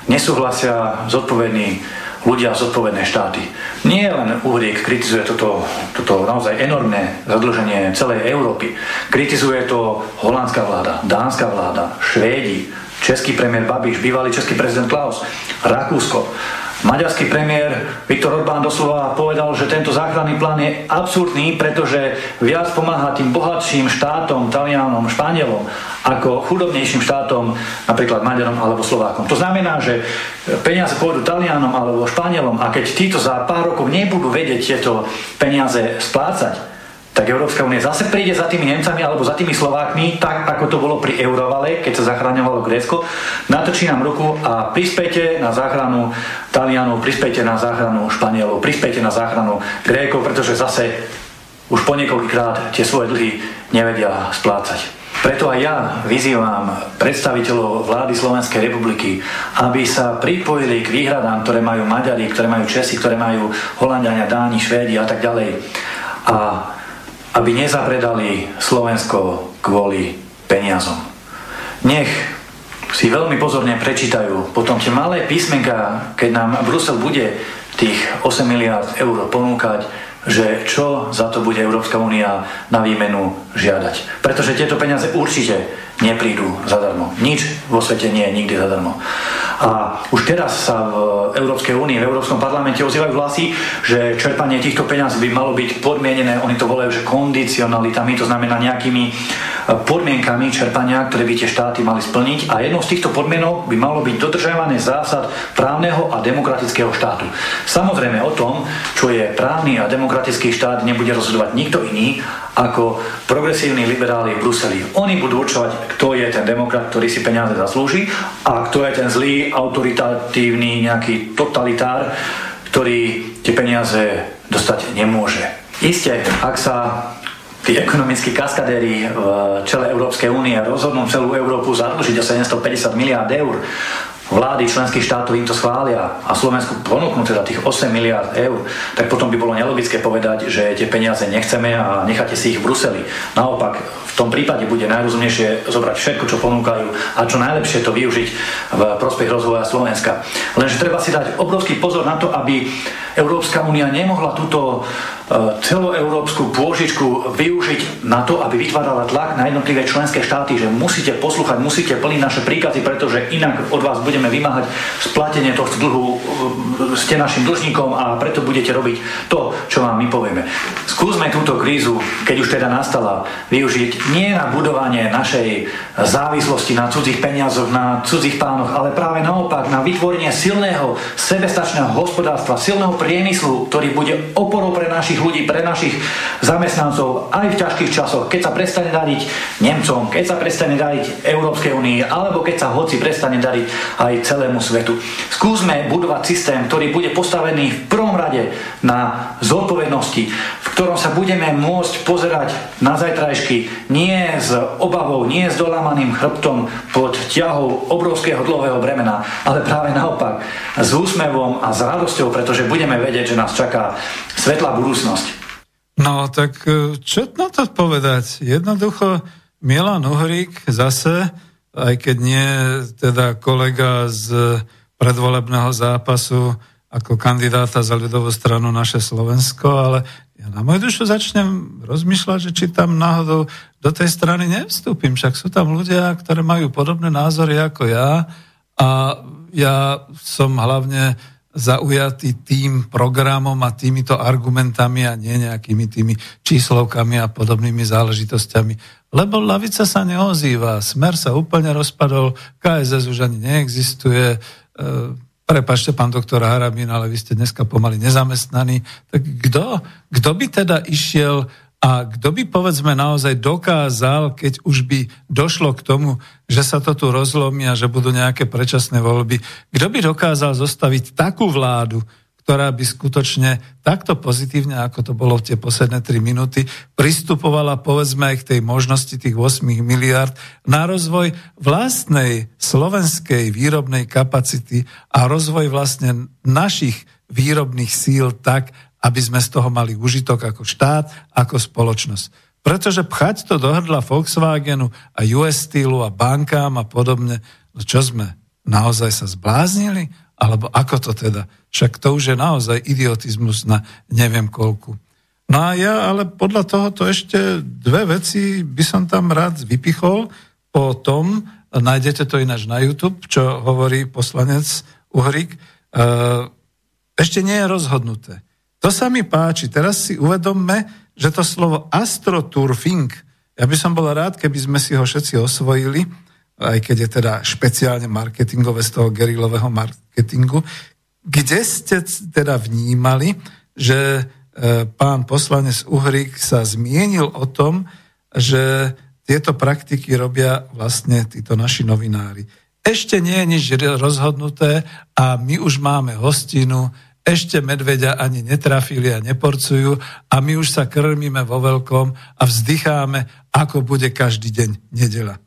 nesúhlasia zodpovední ľudia, zodpovedné štáty. Nie len Uhriek kritizuje toto, toto naozaj enormné zadlženie celej Európy. Kritizuje to holandská vláda, dánska vláda, Švédi, český premiér Babiš, bývalý český prezident Klaus, Rakúsko. Maďarský premiér Viktor Orbán doslova povedal, že tento záchranný plán je absurdný, pretože viac pomáha tým bohatším štátom, Talianom, Španielom, ako chudobnejším štátom, napríklad Maďarom alebo Slovákom. To znamená, že peniaze pôjdu Talianom alebo Španielom a keď títo za pár rokov nebudú vedieť tieto peniaze splácať, tak Európska únia zase príde za tými Nemcami alebo za tými Slovákmi, tak ako to bolo pri Eurovale, keď sa zachraňovalo Grécko, natočí nám ruku a prispejte na záchranu Talianov, prispejte na záchranu Španielov, prispejte na záchranu Grékov, pretože zase už po niekoľkýkrát tie svoje dlhy nevedia splácať. Preto aj ja vyzývam predstaviteľov vlády Slovenskej republiky, aby sa pripojili k výhradám, ktoré majú Maďari, ktoré majú Česi, ktoré majú Holandiania, Dáni, Švédi a tak ďalej. A aby nezapredali Slovensko kvôli peniazom. Nech si veľmi pozorne prečítajú potom tie malé písmenka, keď nám Brusel bude tých 8 miliard eur ponúkať, že čo za to bude Európska únia na výmenu žiadať. Pretože tieto peniaze určite neprídu zadarmo. Nič vo svete nie je nikdy zadarmo. A už teraz sa v Európskej únii, v Európskom parlamente ozývajú hlasy, že čerpanie týchto peňazí by malo byť podmienené, oni to volajú, že kondicionalitami, to znamená nejakými e, podmienkami čerpania, ktoré by tie štáty mali splniť a jednou z týchto podmienok by malo byť dodržiavanie zásad právneho a demokratického štátu. Samozrejme o tom, čo je právny a demokratický štát, nebude rozhodovať nikto iný ako progresívni liberáli v Bruseli. Oni budú určovať, kto je ten demokrat, ktorý si peniaze zaslúži a kto je ten zlý, autoritatívny, nejaký totalitár, ktorý tie peniaze dostať nemôže. Isté, ak sa tí ekonomickí kaskadéri v čele Európskej únie rozhodnú celú Európu zadlžiť o 750 miliard eur, vlády členských štátov im to schvália a Slovensku ponúknú teda tých 8 miliard eur, tak potom by bolo nelogické povedať, že tie peniaze nechceme a necháte si ich v Bruseli. Naopak, v tom prípade bude najrozumnejšie zobrať všetko, čo ponúkajú a čo najlepšie to využiť v prospech rozvoja Slovenska. Lenže treba si dať obrovský pozor na to, aby Európska únia nemohla túto celoeurópsku pôžičku využiť na to, aby vytvárala tlak na jednotlivé členské štáty, že musíte poslúchať, musíte plniť naše príkazy, pretože inak od vás budeme vymáhať splatenie tohto dlhu, e, ste našim dlžníkom a preto budete robiť to, čo vám my povieme. Skúsme túto krízu, keď už teda nastala, využiť nie na budovanie našej závislosti na cudzích peniazoch, na cudzích pánoch, ale práve naopak na vytvorenie silného, sebestačného hospodárstva, silného priemyslu, ktorý bude oporou pre našich ľudí, pre našich zamestnancov aj v ťažkých časoch, keď sa prestane dariť Nemcom, keď sa prestane dariť Európskej únii, alebo keď sa hoci prestane dariť aj celému svetu. Skúsme budovať systém, ktorý bude postavený v prvom rade na zodpovednosti, v ktorom sa budeme môcť pozerať na zajtrajšky nie s obavou, nie s dolamaným chrbtom pod ťahou obrovského dlhového bremena, ale práve naopak s úsmevom a s radosťou, pretože budeme vedieť, že nás čaká svetlá budúcnosť. No tak e, čo na to povedať? Jednoducho Milan Uhrík zase, aj keď nie teda kolega z predvolebného zápasu ako kandidáta za ľudovú stranu naše Slovensko, ale ja na moju dušu začnem rozmýšľať, že či tam náhodou do tej strany nevstúpim. Však sú tam ľudia, ktorí majú podobné názory ako ja a ja som hlavne zaujatý tým programom a týmito argumentami a nie nejakými tými číslovkami a podobnými záležitosťami. Lebo lavica sa neozýva, smer sa úplne rozpadol, KSS už ani neexistuje, e, prepašte, pán doktor Harabín, ale vy ste dneska pomaly nezamestnaní, tak kto, kto by teda išiel a kto by povedzme naozaj dokázal, keď už by došlo k tomu, že sa to tu rozlomí a že budú nejaké predčasné voľby, kto by dokázal zostaviť takú vládu, ktorá by skutočne takto pozitívne, ako to bolo v tie posledné 3 minúty, pristupovala povedzme aj k tej možnosti tých 8 miliard na rozvoj vlastnej slovenskej výrobnej kapacity a rozvoj vlastne našich výrobných síl tak, aby sme z toho mali užitok ako štát, ako spoločnosť. Pretože pchať to do hrdla Volkswagenu a US Steelu a bankám a podobne, no čo sme, naozaj sa zbláznili? Alebo ako to teda? Však to už je naozaj idiotizmus na neviem koľku. No a ja ale podľa tohoto ešte dve veci by som tam rád vypichol po tom, nájdete to ináč na YouTube, čo hovorí poslanec Uhrik, e, ešte nie je rozhodnuté. To sa mi páči. Teraz si uvedomme, že to slovo astroturfing, ja by som bol rád, keby sme si ho všetci osvojili, aj keď je teda špeciálne marketingové z toho gerilového marketingu, kde ste teda vnímali, že e, pán poslanec Uhrik sa zmienil o tom, že tieto praktiky robia vlastne títo naši novinári. Ešte nie je nič rozhodnuté a my už máme hostinu, ešte medveďa ani netrafili a neporcujú a my už sa krmíme vo veľkom a vzdycháme, ako bude každý deň nedela.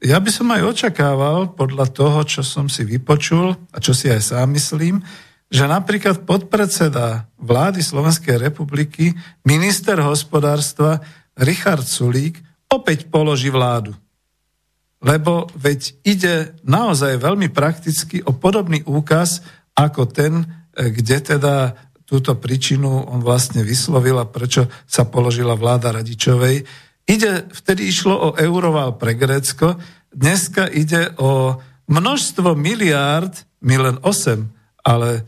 Ja by som aj očakával, podľa toho, čo som si vypočul a čo si aj sám myslím, že napríklad podpredseda vlády Slovenskej republiky, minister hospodárstva Richard Sulík opäť položí vládu. Lebo veď ide naozaj veľmi prakticky o podobný úkaz ako ten, kde teda túto príčinu on vlastne vyslovil a prečo sa položila vláda Radičovej. Ide, vtedy išlo o euroval pre Grécko, dneska ide o množstvo miliárd, my len 8, ale e,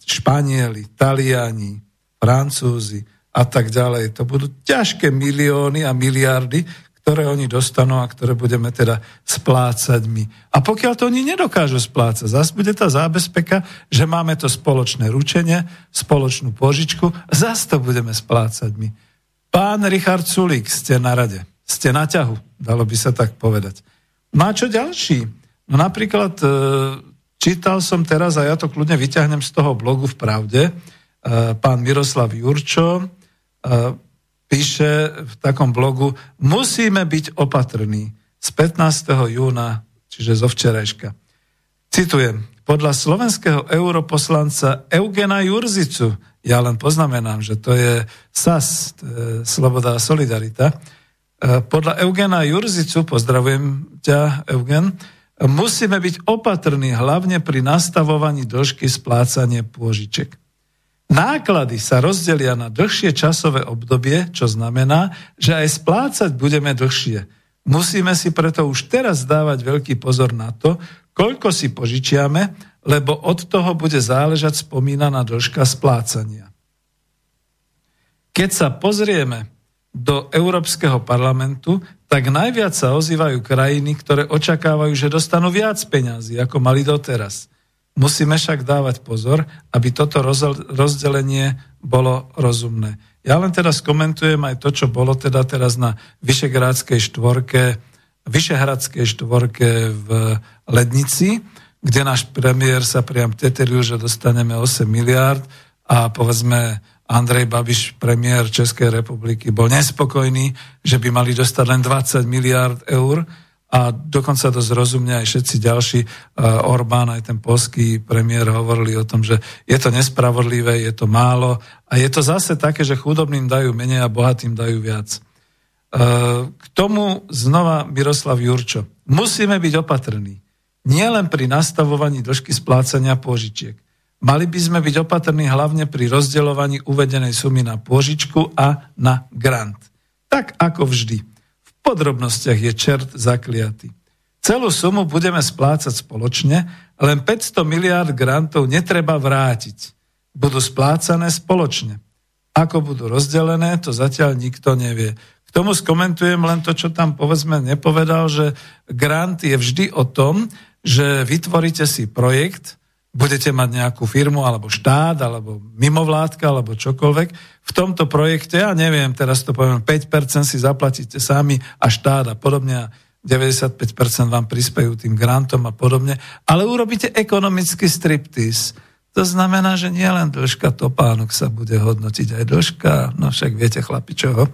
Španieli, Taliani, Francúzi a tak ďalej. To budú ťažké milióny a miliardy, ktoré oni dostanú a ktoré budeme teda splácať my. A pokiaľ to oni nedokážu splácať, zase bude tá zábezpeka, že máme to spoločné ručenie, spoločnú požičku, zase to budeme splácať my. Pán Richard Sulík, ste na rade, ste na ťahu, dalo by sa tak povedať. No a čo ďalší? No napríklad e, čítal som teraz, a ja to kľudne vyťahnem z toho blogu v Pravde, e, pán Miroslav Jurčo, e, píše v takom blogu, musíme byť opatrní z 15. júna, čiže zo včerajška. Citujem, podľa slovenského europoslanca Eugena Jurzicu, ja len poznamenám, že to je SAS, to je Sloboda a Solidarita, e, podľa Eugena Jurzicu, pozdravujem ťa, Eugen, musíme byť opatrní hlavne pri nastavovaní dĺžky splácanie pôžiček. Náklady sa rozdelia na dlhšie časové obdobie, čo znamená, že aj splácať budeme dlhšie. Musíme si preto už teraz dávať veľký pozor na to, koľko si požičiame, lebo od toho bude záležať spomínaná dĺžka splácania. Keď sa pozrieme do Európskeho parlamentu, tak najviac sa ozývajú krajiny, ktoré očakávajú, že dostanú viac peňazí, ako mali doteraz – Musíme však dávať pozor, aby toto rozdelenie bolo rozumné. Ja len teraz komentujem aj to, čo bolo teda teraz na Vyšegrádskej štvorke, Vyšehradskej štvorke v Lednici, kde náš premiér sa priam teteril, že dostaneme 8 miliard a povedzme Andrej Babiš, premiér Českej republiky, bol nespokojný, že by mali dostať len 20 miliard eur, a dokonca to zrozumne aj všetci ďalší, Orbán, aj ten polský premiér hovorili o tom, že je to nespravodlivé, je to málo a je to zase také, že chudobným dajú menej a bohatým dajú viac. K tomu znova Miroslav Jurčo. Musíme byť opatrní. Nie len pri nastavovaní dĺžky splácania pôžičiek. Mali by sme byť opatrní hlavne pri rozdeľovaní uvedenej sumy na pôžičku a na grant. Tak ako vždy podrobnostiach je čert zakliatý. Celú sumu budeme splácať spoločne, len 500 miliárd grantov netreba vrátiť. Budú splácané spoločne. Ako budú rozdelené, to zatiaľ nikto nevie. K tomu skomentujem len to, čo tam povedzme nepovedal, že grant je vždy o tom, že vytvoríte si projekt, budete mať nejakú firmu, alebo štát, alebo mimovládka, alebo čokoľvek, v tomto projekte, ja neviem, teraz to poviem, 5% si zaplatíte sami a štát a podobne, a 95% vám prispejú tým grantom a podobne, ale urobíte ekonomický striptease. To znamená, že nie len dĺžka topánok sa bude hodnotiť, aj dĺžka, no však viete chlapi čoho.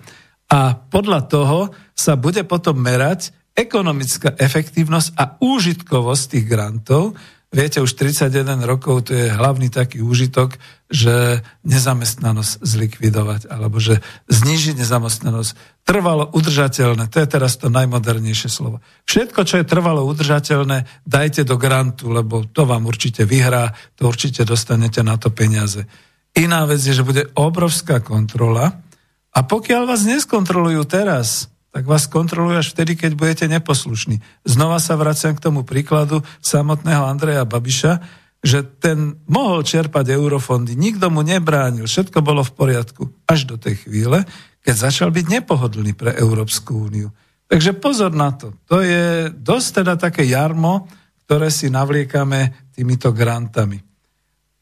A podľa toho sa bude potom merať ekonomická efektívnosť a úžitkovosť tých grantov, Viete, už 31 rokov to je hlavný taký úžitok, že nezamestnanosť zlikvidovať, alebo že znižiť nezamestnanosť. Trvalo udržateľné, to je teraz to najmodernejšie slovo. Všetko, čo je trvalo udržateľné, dajte do grantu, lebo to vám určite vyhrá, to určite dostanete na to peniaze. Iná vec je, že bude obrovská kontrola a pokiaľ vás neskontrolujú teraz, tak vás kontrolujú až vtedy, keď budete neposlušní. Znova sa vraciam k tomu príkladu samotného Andreja Babiša, že ten mohol čerpať eurofondy, nikto mu nebránil, všetko bolo v poriadku, až do tej chvíle, keď začal byť nepohodlný pre Európsku úniu. Takže pozor na to. To je dosť teda také jarmo, ktoré si navliekame týmito grantami.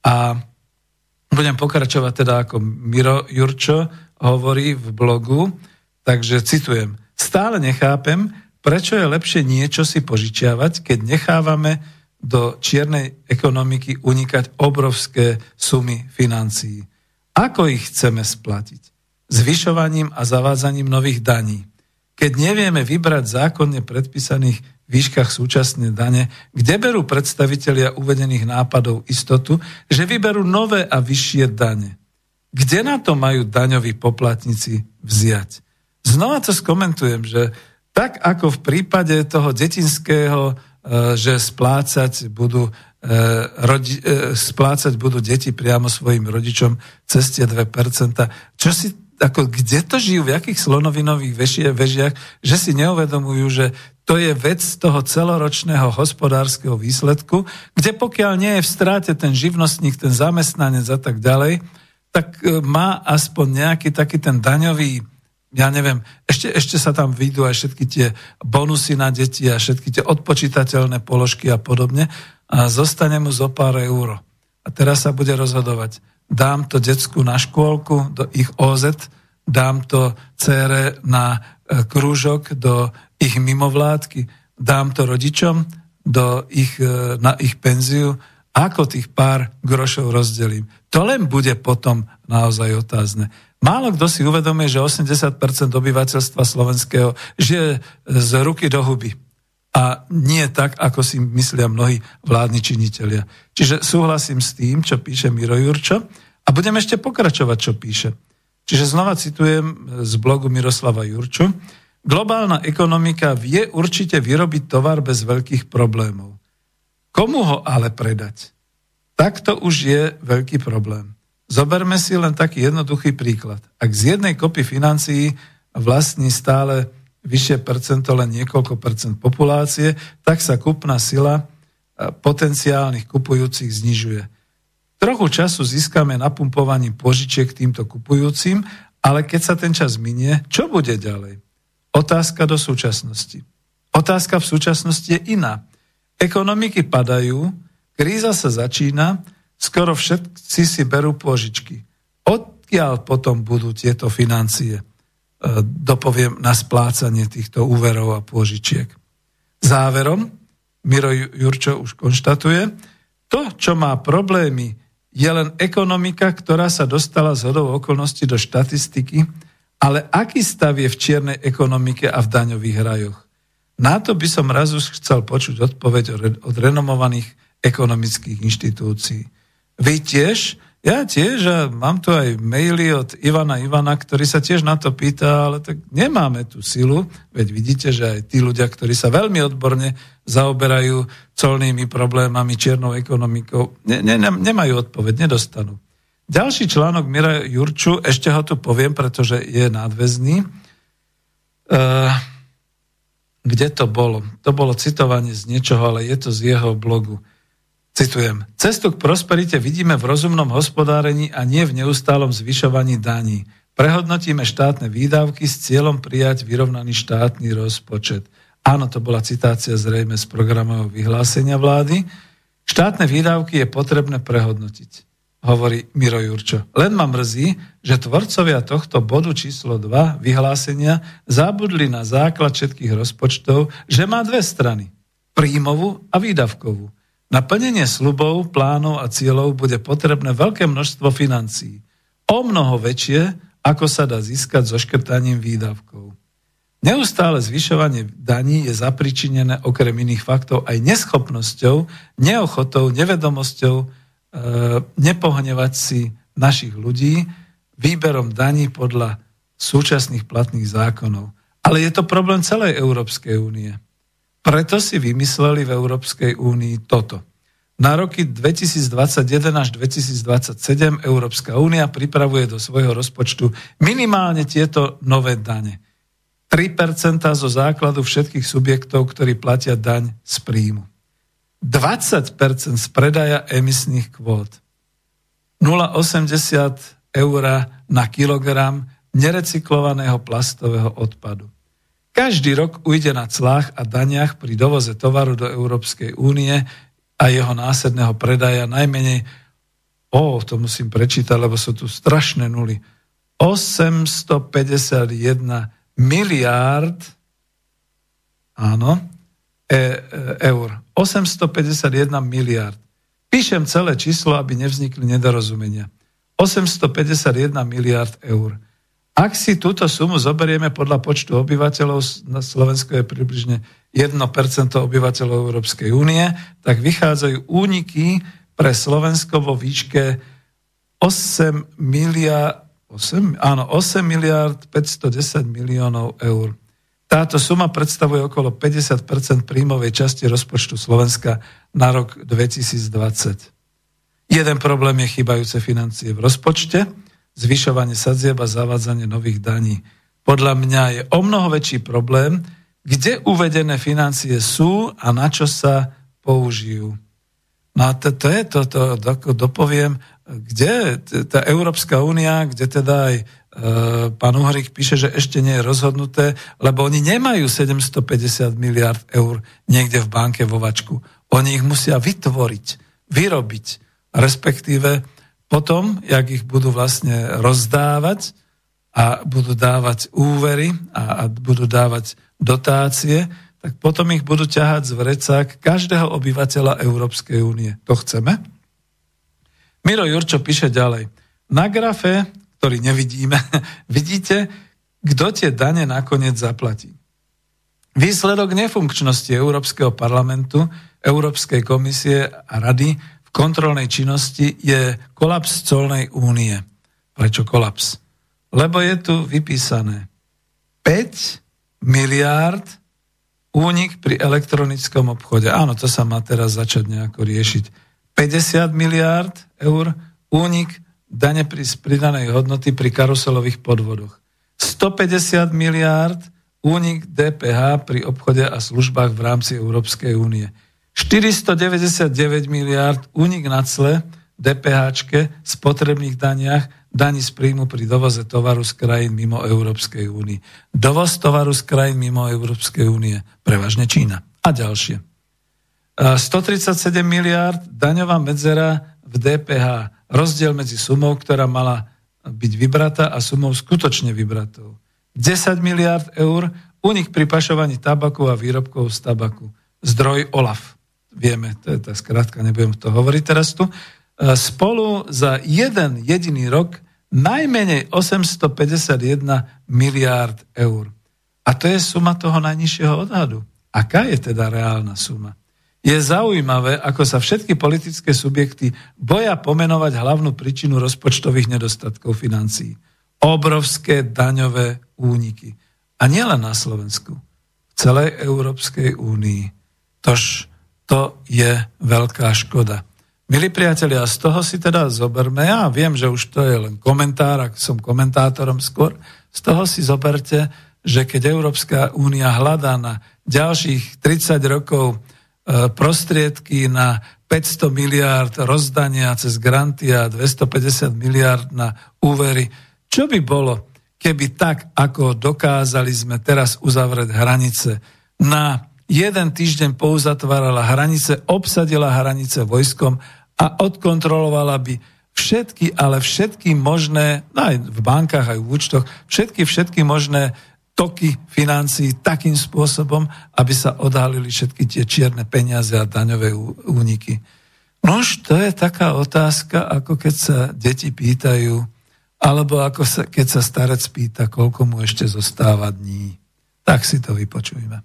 A budem pokračovať teda, ako Miro Jurčo hovorí v blogu, takže citujem. Stále nechápem, prečo je lepšie niečo si požičiavať, keď nechávame do čiernej ekonomiky unikať obrovské sumy financií. Ako ich chceme splatiť? Zvyšovaním a zavádzaním nových daní. Keď nevieme vybrať zákonne predpísaných výškach súčasné dane, kde berú predstavitelia uvedených nápadov istotu, že vyberú nové a vyššie dane. Kde na to majú daňoví poplatníci vziať? Znova to skomentujem, že tak ako v prípade toho detinského, e, že splácať budú, e, rodi, e, splácať budú deti priamo svojim rodičom cez tie 2%. Čo si, ako, kde to žijú, v jakých slonovinových vežiach, že si neuvedomujú, že to je vec toho celoročného hospodárskeho výsledku, kde pokiaľ nie je v stráte ten živnostník, ten zamestnanec a tak ďalej, tak má aspoň nejaký taký ten daňový ja neviem, ešte, ešte sa tam vyjdú aj všetky tie bonusy na deti a všetky tie odpočítateľné položky a podobne a zostane mu zo pár euro. A teraz sa bude rozhodovať. Dám to decku na škôlku, do ich OZ, dám to cére na e, krúžok, do ich mimovládky, dám to rodičom do ich, e, na ich penziu, ako tých pár grošov rozdelím. To len bude potom naozaj otázne. Málo kto si uvedomuje, že 80% obyvateľstva slovenského žije z ruky do huby. A nie tak, ako si myslia mnohí vládni činitelia. Čiže súhlasím s tým, čo píše Miro Jurčo a budem ešte pokračovať, čo píše. Čiže znova citujem z blogu Miroslava Jurču. Globálna ekonomika vie určite vyrobiť tovar bez veľkých problémov. Komu ho ale predať? Takto už je veľký problém. Zoberme si len taký jednoduchý príklad. Ak z jednej kopy financií vlastní stále vyššie percento, len niekoľko percent populácie, tak sa kúpna sila e, potenciálnych kupujúcich znižuje. Trochu času získame napumpovaním požičiek týmto kupujúcim, ale keď sa ten čas minie, čo bude ďalej? Otázka do súčasnosti. Otázka v súčasnosti je iná. Ekonomiky padajú, kríza sa začína, skoro všetci si berú požičky. Odkiaľ potom budú tieto financie? E, dopoviem na splácanie týchto úverov a pôžičiek. Záverom, Miro Jurčo už konštatuje, to, čo má problémy, je len ekonomika, ktorá sa dostala z hodou okolností do štatistiky, ale aký stav je v čiernej ekonomike a v daňových rajoch? Na to by som raz už chcel počuť odpoveď od renomovaných ekonomických inštitúcií. Vy tiež ja tiež a mám tu aj maily od Ivana Ivana, ktorý sa tiež na to pýta, ale tak nemáme tú silu, veď vidíte, že aj tí ľudia, ktorí sa veľmi odborne zaoberajú colnými problémami, čiernou ekonomikou, ne, ne, nemajú odpoveď, nedostanú. Ďalší článok Mira Jurču, ešte ho tu poviem, pretože je nadväzný. Uh, kde to bolo? To bolo citovanie z niečoho, ale je to z jeho blogu. Citujem. Cestu k prosperite vidíme v rozumnom hospodárení a nie v neustálom zvyšovaní daní. Prehodnotíme štátne výdavky s cieľom prijať vyrovnaný štátny rozpočet. Áno, to bola citácia zrejme z programového vyhlásenia vlády. Štátne výdavky je potrebné prehodnotiť, hovorí Miro Jurčo. Len ma mrzí, že tvorcovia tohto bodu číslo 2 vyhlásenia zabudli na základ všetkých rozpočtov, že má dve strany. Príjmovú a výdavkovú na plnenie slubov, plánov a cieľov bude potrebné veľké množstvo financií. O mnoho väčšie, ako sa dá získať so škrtaním výdavkov. Neustále zvyšovanie daní je zapričinené okrem iných faktov aj neschopnosťou, neochotou, nevedomosťou e, nepohnevať si našich ľudí výberom daní podľa súčasných platných zákonov. Ale je to problém celej Európskej únie. Preto si vymysleli v Európskej únii toto. Na roky 2021 až 2027 Európska únia pripravuje do svojho rozpočtu minimálne tieto nové dane. 3% zo základu všetkých subjektov, ktorí platia daň z príjmu. 20% z predaja emisných kvót. 0,80 eur na kilogram nerecyklovaného plastového odpadu. Každý rok ujde na clách a daniach pri dovoze tovaru do Európskej únie a jeho následného predaja najmenej, o, to musím prečítať, lebo sú tu strašné nuly, 851 miliárd áno, e, e, eur. 851 miliárd. Píšem celé číslo, aby nevznikli nedorozumenia. 851 miliárd eur. Ak si túto sumu zoberieme podľa počtu obyvateľov, na Slovensku je približne 1% obyvateľov Európskej únie, tak vychádzajú úniky pre Slovensko vo výške 8 miliard, 8, áno, 8 miliard 510 miliónov eur. Táto suma predstavuje okolo 50% príjmovej časti rozpočtu Slovenska na rok 2020. Jeden problém je chýbajúce financie v rozpočte, zvyšovanie sadzieb a zavádzanie nových daní. Podľa mňa je o mnoho väčší problém, kde uvedené financie sú a na čo sa použijú. No a to, to je to, to, to dopoviem, kde tá Európska únia, kde teda aj e, pán Uhrik píše, že ešte nie je rozhodnuté, lebo oni nemajú 750 miliard eur niekde v banke vo vačku. Oni ich musia vytvoriť, vyrobiť, respektíve potom, jak ich budú vlastne rozdávať a budú dávať úvery a, a budú dávať dotácie, tak potom ich budú ťahať z vrecák každého obyvateľa Európskej únie. To chceme? Miro Jurčo píše ďalej. Na grafe, ktorý nevidíme, *laughs* vidíte, kto tie dane nakoniec zaplatí. Výsledok nefunkčnosti Európskeho parlamentu, Európskej komisie a rady kontrolnej činnosti je kolaps colnej únie. Prečo kolaps? Lebo je tu vypísané 5 miliárd únik pri elektronickom obchode. Áno, to sa má teraz začať nejako riešiť. 50 miliárd eur únik dane pri pridanej hodnoty pri karuselových podvodoch. 150 miliárd únik DPH pri obchode a službách v rámci Európskej únie. 499 miliárd únik na cle DPH z potrebných daniach, daní z príjmu pri dovoze tovaru z krajín mimo Európskej únie. Dovoz tovaru z krajín mimo Európskej únie, prevažne Čína a ďalšie. 137 miliárd daňová medzera v DPH. Rozdiel medzi sumou, ktorá mala byť vybratá a sumou skutočne vybratou. 10 miliard eur, unik pri pašovaní tabaku a výrobkov z tabaku. Zdroj OLAF. Vieme, to je tá skratka, nebudem to hovoriť teraz tu. E, spolu za jeden jediný rok najmenej 851 miliárd eur. A to je suma toho najnižšieho odhadu. Aká je teda reálna suma? Je zaujímavé, ako sa všetky politické subjekty boja pomenovať hlavnú príčinu rozpočtových nedostatkov financií. Obrovské daňové úniky. A nielen na Slovensku, v celej Európskej únii. Tož to je veľká škoda. Milí priatelia, z toho si teda zoberme, ja viem, že už to je len komentár, ak som komentátorom skôr, z toho si zoberte, že keď Európska únia hľadá na ďalších 30 rokov e, prostriedky na 500 miliárd rozdania cez granty a 250 miliárd na úvery, čo by bolo, keby tak, ako dokázali sme teraz uzavrieť hranice, na jeden týždeň pouzatvárala hranice, obsadila hranice vojskom a odkontrolovala by všetky, ale všetky možné, no aj v bankách, aj v účtoch, všetky, všetky možné toky financií takým spôsobom, aby sa odhalili všetky tie čierne peniaze a daňové úniky. Nož, to je taká otázka, ako keď sa deti pýtajú, alebo ako sa, keď sa starec pýta, koľko mu ešte zostáva dní. Tak si to vypočujme.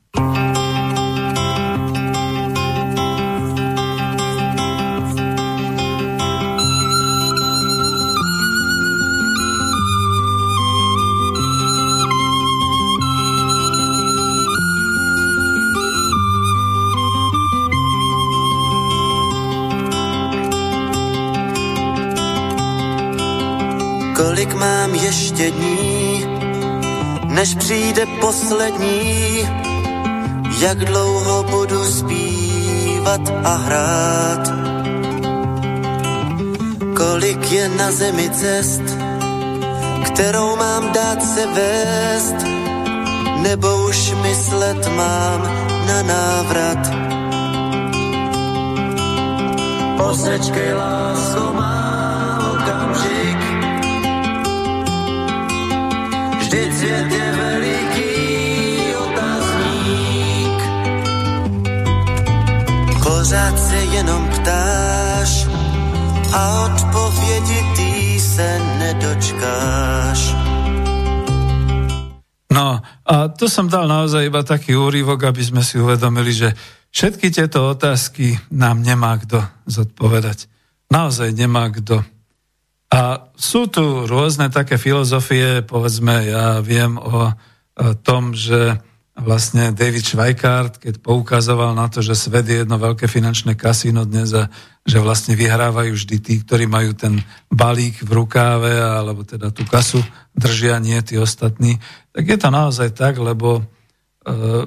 Kolik mám ještě dní, než přijde poslední, jak dlouho budu zpívat a hrát. Kolik je na zemi cest, kterou mám dát se vést, nebo už myslet mám na návrat. Posečkej, lásko, mám svět je veliký otázník. Pořád se jenom ptáš a odpovědi ty se nedočkáš. No a to som dal naozaj iba taký úrivok, aby sme si uvedomili, že všetky tieto otázky nám nemá kto zodpovedať. Naozaj nemá kto a sú tu rôzne také filozofie, povedzme, ja viem o, tom, že vlastne David Schweikart, keď poukazoval na to, že svet je jedno veľké finančné kasíno dnes a že vlastne vyhrávajú vždy tí, ktorí majú ten balík v rukáve, alebo teda tú kasu držia, nie tí ostatní, tak je to naozaj tak, lebo *clears throat* uh,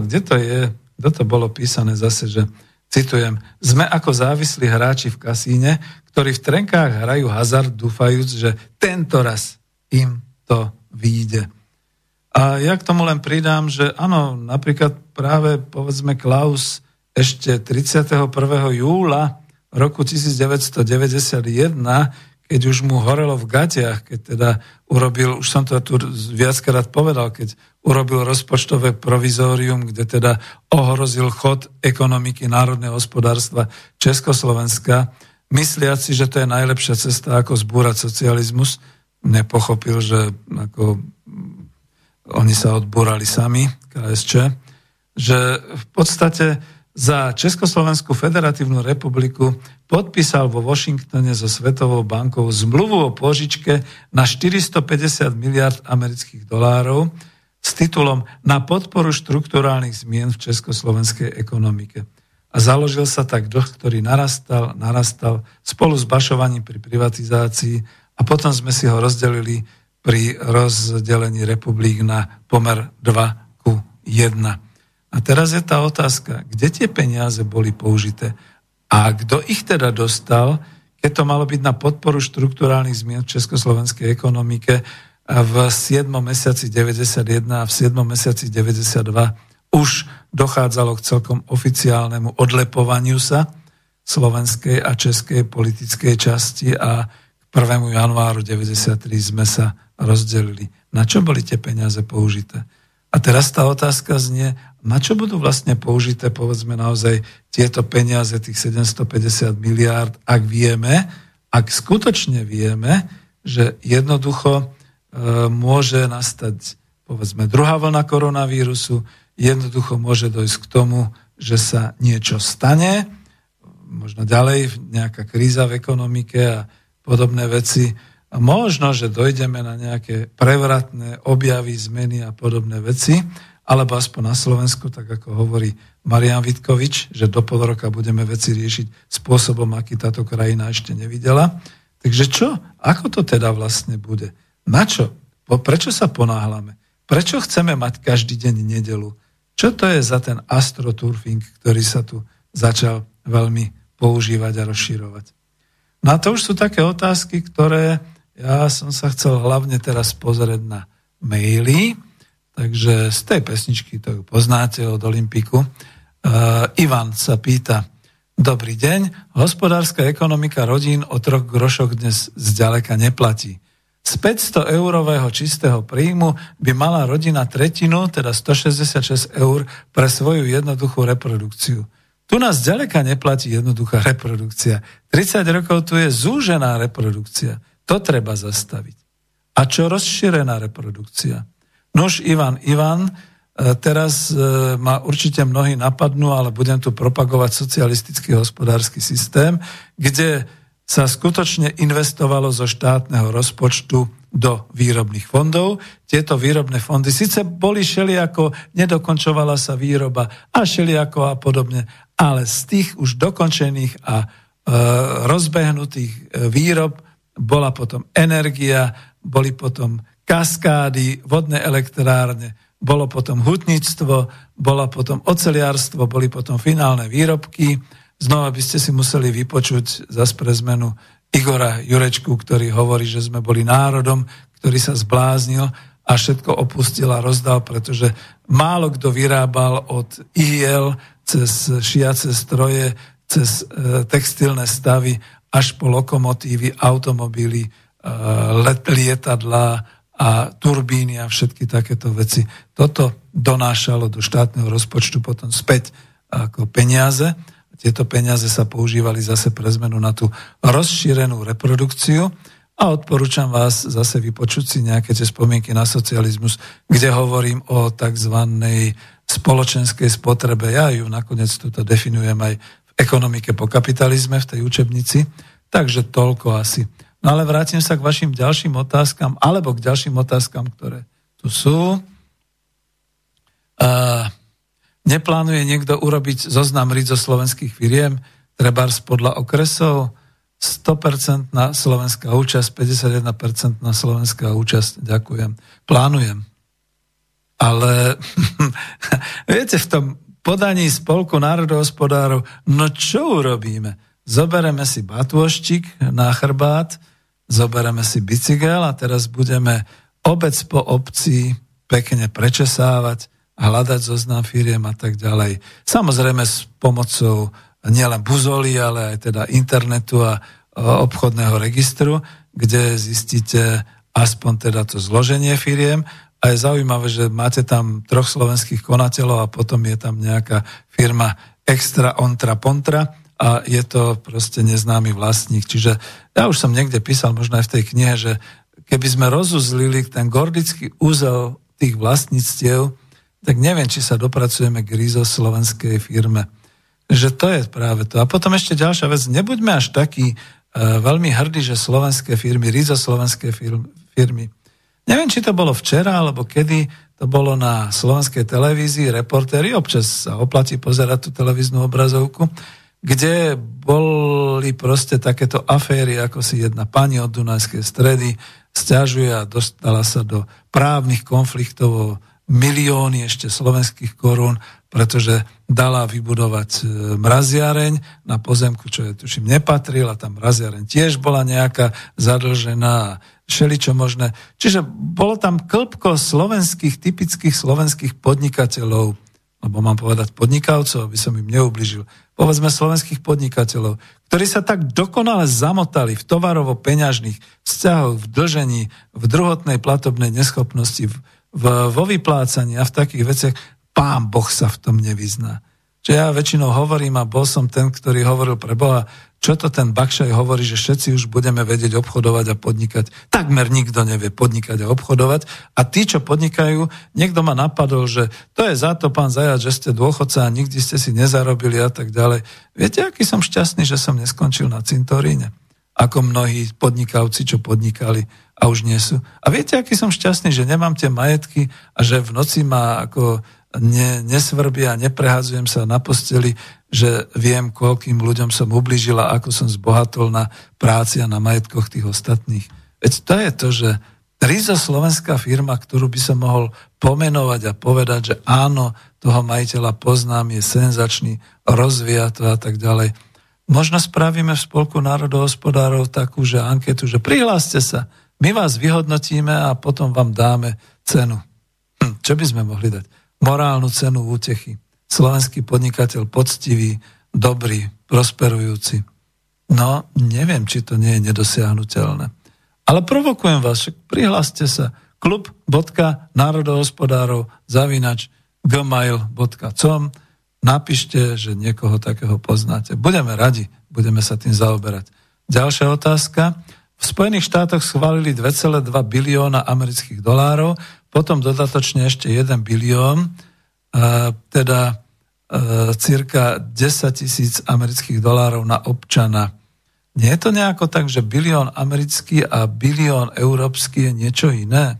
kde to je, kde to bolo písané zase, že Citujem, sme ako závislí hráči v kasíne, ktorí v trenkách hrajú hazard, dúfajúc, že tento raz im to vyjde. A ja k tomu len pridám, že áno, napríklad práve povedzme Klaus ešte 31. júla roku 1991 keď už mu horelo v gatiach, keď teda urobil, už som to tu viackrát povedal, keď urobil rozpočtové provizórium, kde teda ohrozil chod ekonomiky národného hospodárstva Československa, mysliac si, že to je najlepšia cesta, ako zbúrať socializmus, nepochopil, že ako oni sa odbúrali sami, KSČ, že v podstate za Československú federatívnu republiku podpísal vo Washingtone so Svetovou bankou zmluvu o požičke na 450 miliard amerických dolárov s titulom na podporu štruktúrálnych zmien v československej ekonomike. A založil sa tak dlh, ktorý narastal, narastal spolu s bašovaním pri privatizácii a potom sme si ho rozdelili pri rozdelení republik na pomer 2 ku 1. A teraz je tá otázka, kde tie peniaze boli použité a kto ich teda dostal, keď to malo byť na podporu štruktúrálnych zmien v československej ekonomike v 7. mesiaci 91 a v 7. mesiaci 92 už dochádzalo k celkom oficiálnemu odlepovaniu sa slovenskej a českej politickej časti a k 1. januáru 93 sme sa rozdelili. Na čo boli tie peniaze použité? A teraz tá otázka znie, na čo budú vlastne použité, povedzme naozaj, tieto peniaze, tých 750 miliárd, ak vieme, ak skutočne vieme, že jednoducho e, môže nastať, povedzme, druhá vlna koronavírusu, jednoducho môže dojsť k tomu, že sa niečo stane, možno ďalej nejaká kríza v ekonomike a podobné veci, a možno, že dojdeme na nejaké prevratné objavy, zmeny a podobné veci, alebo aspoň na Slovensku, tak ako hovorí Marian Vitkovič, že do pol roka budeme veci riešiť spôsobom, aký táto krajina ešte nevidela. Takže čo? Ako to teda vlastne bude? Na čo? Prečo sa ponáhľame? Prečo chceme mať každý deň nedelu? Čo to je za ten astroturfing, ktorý sa tu začal veľmi používať a rozširovať? No a to už sú také otázky, ktoré ja som sa chcel hlavne teraz pozrieť na maily, takže z tej pesničky to poznáte od Olympiku. Uh, Ivan sa pýta, dobrý deň, hospodárska ekonomika rodín o troch grošoch dnes zďaleka neplatí. Z 500 eurového čistého príjmu by mala rodina tretinu, teda 166 eur, pre svoju jednoduchú reprodukciu. Tu nás ďaleka neplatí jednoduchá reprodukcia. 30 rokov tu je zúžená reprodukcia. To treba zastaviť. A čo rozšírená reprodukcia? Nož Ivan, Ivan, e, teraz e, ma určite mnohí napadnú, ale budem tu propagovať socialistický hospodársky systém, kde sa skutočne investovalo zo štátneho rozpočtu do výrobných fondov. Tieto výrobné fondy síce boli ako nedokončovala sa výroba a ako a podobne, ale z tých už dokončených a e, rozbehnutých e, výrob bola potom energia, boli potom kaskády, vodné elektrárne, bolo potom hutníctvo, bola potom oceliarstvo, boli potom finálne výrobky. Znova by ste si museli vypočuť za pre zmenu Igora Jurečku, ktorý hovorí, že sme boli národom, ktorý sa zbláznil a všetko opustil a rozdal, pretože málo kto vyrábal od ihiel cez šiace stroje, cez e, textilné stavy až po lokomotívy, automobily, e, let, lietadla a turbíny a všetky takéto veci. Toto donášalo do štátneho rozpočtu potom späť ako peniaze. Tieto peniaze sa používali zase pre zmenu na tú rozšírenú reprodukciu a odporúčam vás zase vypočuť si nejaké tie spomienky na socializmus, kde hovorím o tzv. spoločenskej spotrebe. Ja ju nakoniec tuto definujem aj ekonomike po kapitalizme v tej učebnici. Takže toľko asi. No ale vrátim sa k vašim ďalším otázkam, alebo k ďalším otázkam, ktoré tu sú. Uh, neplánuje niekto urobiť zoznam RID zo slovenských firiem, trebárs podľa okresov, 100% na slovenská účasť, 51% na slovenská účasť. Ďakujem. Plánujem. Ale *laughs* viete, v tom podaní Spolku národohospodárov, no čo urobíme? Zobereme si batôštik na chrbát, zobereme si bicykel a teraz budeme obec po obci pekne prečesávať, hľadať zoznam firiem a tak ďalej. Samozrejme s pomocou nielen buzoly, ale aj teda internetu a obchodného registru, kde zistíte aspoň teda to zloženie firiem a je zaujímavé, že máte tam troch slovenských konateľov a potom je tam nejaká firma Extra Ontra Pontra a je to proste neznámy vlastník. Čiže ja už som niekde písal, možno aj v tej knihe, že keby sme rozuzlili ten gordický úzel tých vlastníctiev, tak neviem, či sa dopracujeme k rízo slovenskej firme. Že to je práve to. A potom ešte ďalšia vec, nebuďme až takí uh, veľmi hrdí, že slovenské firmy, rízo slovenské firmy. Neviem, či to bolo včera, alebo kedy to bolo na slovenskej televízii, reportéri, občas sa oplatí pozerať tú televíznu obrazovku, kde boli proste takéto aféry, ako si jedna pani od Dunajskej stredy stiažuje a dostala sa do právnych konfliktov o milióny ešte slovenských korún, pretože dala vybudovať e, mraziareň na pozemku, čo je tuším nepatril a tam mraziareň tiež bola nejaká zadlžená všeličo možné. Čiže bolo tam klpko slovenských, typických slovenských podnikateľov, alebo mám povedať podnikavcov, aby som im neubližil, povedzme slovenských podnikateľov, ktorí sa tak dokonale zamotali v tovarovo-peňažných vzťahoch, v dlžení, v druhotnej platobnej neschopnosti, v, vo vyplácaní a v takých veciach, pán Boh sa v tom nevyzná. Že ja väčšinou hovorím a bol som ten, ktorý hovoril pre Boha, čo to ten Bakšaj hovorí, že všetci už budeme vedieť obchodovať a podnikať. Takmer nikto nevie podnikať a obchodovať. A tí, čo podnikajú, niekto ma napadol, že to je za to, pán Zajac, že ste dôchodca a nikdy ste si nezarobili a tak ďalej. Viete, aký som šťastný, že som neskončil na cintoríne? Ako mnohí podnikavci, čo podnikali a už nie sú. A viete, aký som šťastný, že nemám tie majetky a že v noci ma ako ne, nesvrbia neprehádzujem sa na posteli, že viem, koľkým ľuďom som ubližila, ako som zbohatol na práci a na majetkoch tých ostatných. Veď to je to, že Rizo slovenská firma, ktorú by som mohol pomenovať a povedať, že áno, toho majiteľa poznám, je senzačný, rozvíja to a tak ďalej. Možno spravíme v Spolku národohospodárov takú, že anketu, že prihláste sa, my vás vyhodnotíme a potom vám dáme cenu. Hm, čo by sme mohli dať? Morálnu cenu útechy slovenský podnikateľ poctivý, dobrý, prosperujúci. No, neviem, či to nie je nedosiahnutelné. Ale provokujem vás, prihláste sa klub.národohospodárov zavinač gmail.com napíšte, že niekoho takého poznáte. Budeme radi, budeme sa tým zaoberať. Ďalšia otázka. V Spojených štátoch schválili 2,2 bilióna amerických dolárov, potom dodatočne ešte 1 bilión teda e, cirka 10 tisíc amerických dolárov na občana. Nie je to nejako tak, že bilión americký a bilión európsky je niečo iné?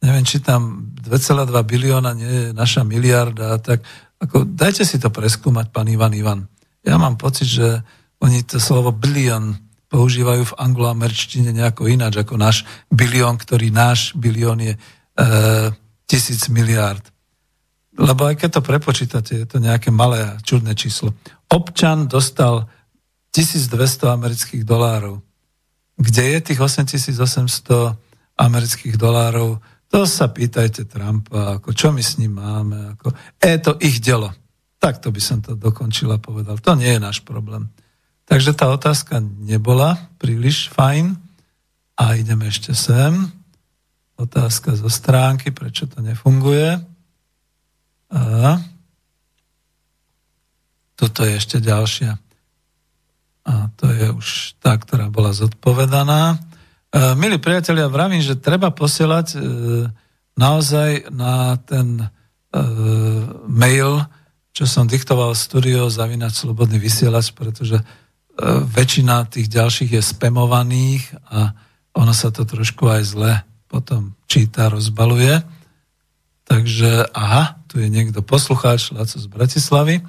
Neviem, či tam 2,2 bilióna nie je naša miliarda. Tak ako, dajte si to preskúmať, pán Ivan Ivan. Ja mám pocit, že oni to slovo bilión používajú v angloamerčtine nejako ináč ako náš bilión, ktorý náš bilión je e, tisíc miliárd. Lebo aj keď to prepočítate, je to nejaké malé a čudné číslo. Občan dostal 1200 amerických dolárov. Kde je tých 8800 amerických dolárov? To sa pýtajte Trumpa, ako čo my s ním máme. Ako, je to ich delo. Takto by som to dokončil a povedal. To nie je náš problém. Takže tá otázka nebola príliš fajn. A ideme ešte sem. Otázka zo stránky, prečo to nefunguje. A toto je ešte ďalšia. A to je už tá, ktorá bola zodpovedaná. E, milí priatelia, vravím, že treba posielať e, naozaj na ten e, mail, čo som diktoval studio, zavinať slobodný vysielač, pretože väčšina tých ďalších je spamovaných a ono sa to trošku aj zle potom číta, rozbaluje. Takže, aha, tu je niekto poslucháč, Laco z Bratislavy.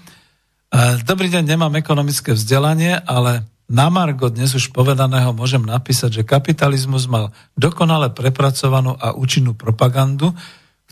Dobrý deň, nemám ekonomické vzdelanie, ale na Margo dnes už povedaného môžem napísať, že kapitalizmus mal dokonale prepracovanú a účinnú propagandu,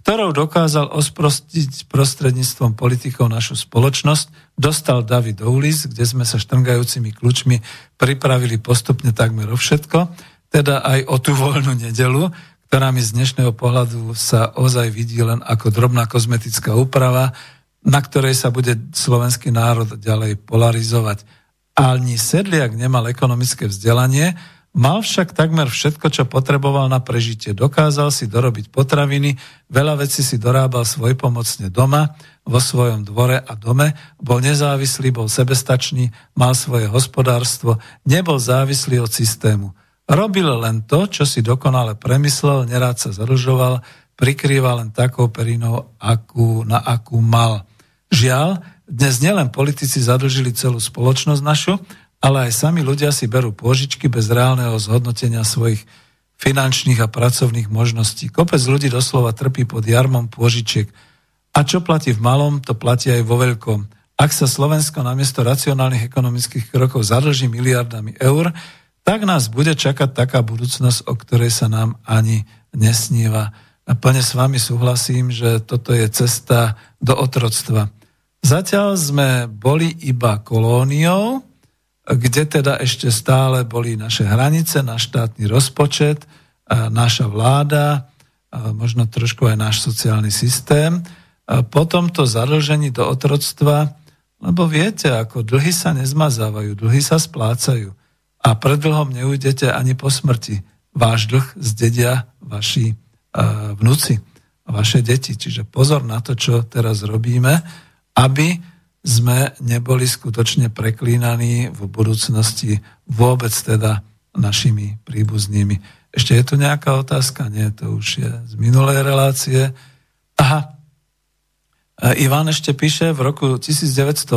ktorou dokázal osprostiť prostredníctvom politikov našu spoločnosť, dostal David Oulis, kde sme sa štrngajúcimi kľúčmi pripravili postupne takmer o všetko, teda aj o tú voľnú nedelu, ktorá mi z dnešného pohľadu sa ozaj vidí len ako drobná kozmetická úprava, na ktorej sa bude slovenský národ ďalej polarizovať. Ani Sedliak nemal ekonomické vzdelanie, mal však takmer všetko, čo potreboval na prežitie. Dokázal si dorobiť potraviny, veľa vecí si dorábal svojpomocne doma, vo svojom dvore a dome, bol nezávislý, bol sebestačný, mal svoje hospodárstvo, nebol závislý od systému. Robil len to, čo si dokonale premyslel, nerád sa zadlžoval, prikrýva len takou perinou, akú, na akú mal. Žiaľ, dnes nielen politici zadlžili celú spoločnosť našu, ale aj sami ľudia si berú pôžičky bez reálneho zhodnotenia svojich finančných a pracovných možností. Kopec ľudí doslova trpí pod jarmom pôžičiek. A čo platí v malom, to platí aj vo veľkom. Ak sa Slovensko namiesto racionálnych ekonomických krokov zadlží miliardami eur, tak nás bude čakať taká budúcnosť, o ktorej sa nám ani nesníva. A plne s vami súhlasím, že toto je cesta do otroctva. Zatiaľ sme boli iba kolóniou, kde teda ešte stále boli naše hranice, náš štátny rozpočet, naša vláda, možno trošku aj náš sociálny systém. Po tomto zadlžení do otroctva, lebo viete, ako dlhy sa nezmazávajú, dlhy sa splácajú a pred dlhom neujdete ani po smrti. Váš dlh zdedia vaši vnúci vaše deti. Čiže pozor na to, čo teraz robíme, aby sme neboli skutočne preklínaní v budúcnosti vôbec teda našimi príbuznými. Ešte je tu nejaká otázka? Nie, to už je z minulej relácie. Aha, Ivan ešte píše, v roku 1918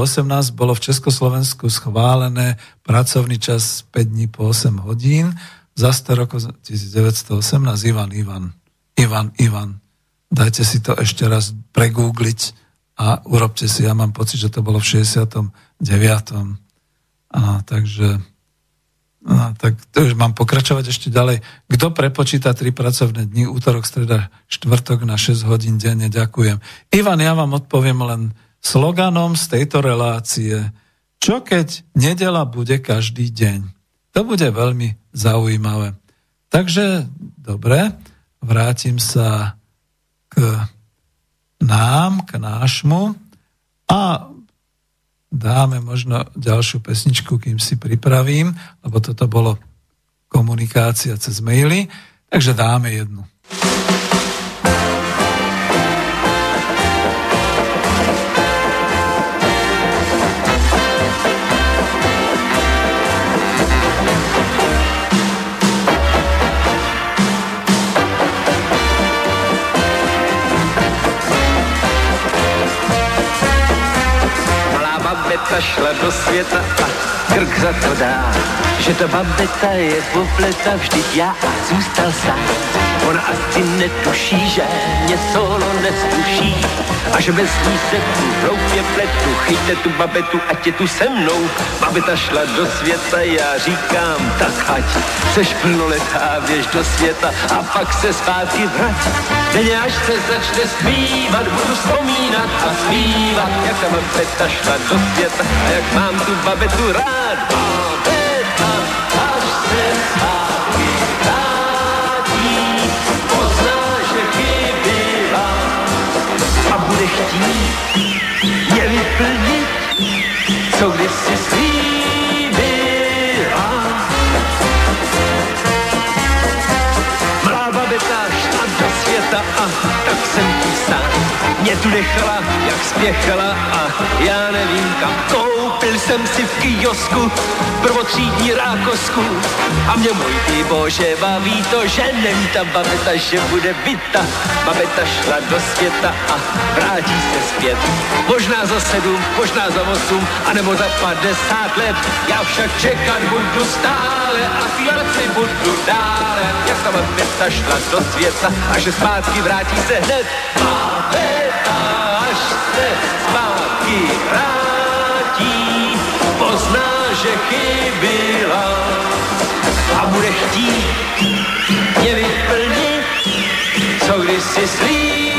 bolo v Československu schválené pracovný čas 5 dní po 8 hodín. Za 100 rokov 1918 Ivan, Ivan. Ivan, Ivan, dajte si to ešte raz pregoogliť a urobte si, ja mám pocit, že to bolo v 69. A, takže a, tak to už mám pokračovať ešte ďalej. Kto prepočíta tri pracovné dni, útorok, streda, štvrtok na 6 hodín denne? Ďakujem. Ivan, ja vám odpoviem len sloganom z tejto relácie. Čo keď nedela bude každý deň? To bude veľmi zaujímavé. Takže, dobre, vrátim sa k nám, k nášmu a dáme možno ďalšiu pesničku, kým si pripravím, lebo toto bolo komunikácia cez maily, takže dáme jednu. Babeta šla do světa a krk za to dá, že ta babeta je popleta, vždyť já zůstal sám. Ona asi netuší, že mě solo neskuší a že bez ní se tu hloupě pletu. Chyťte tu babetu, ať je tu se mnou. Babeta šla do světa, já říkám, tak ať seš plnoletá, běž do světa a pak se zpátky vrať. Denně až se začne zpívat, budu vzpomínat a zpívat, jak ta babeta šla do světa a jak mám tu babetu rád. Babeta, až se zpátky chtít je vyplnit, co když si slíbila. Mlá babeta šla do světa a tak jsem tu sám. Mě tu nechala, jak spěchala a já nevím kam Koupil jsem si v kiosku prvotřídní rákosku a mě můj ty bože baví to, že neví ta babeta, že bude byta. Babeta šla do světa a vrátí se zpět. Možná za sedm, možná za osm, anebo za padesát let. Já však čekat budu stále a zpívat si budu dále. Jak ta babeta šla do světa a že zpátky vrátí se hned. Babeta, až se zpátky vrátí, že chybila a bude chtít je vyplnit, co když si slíbila,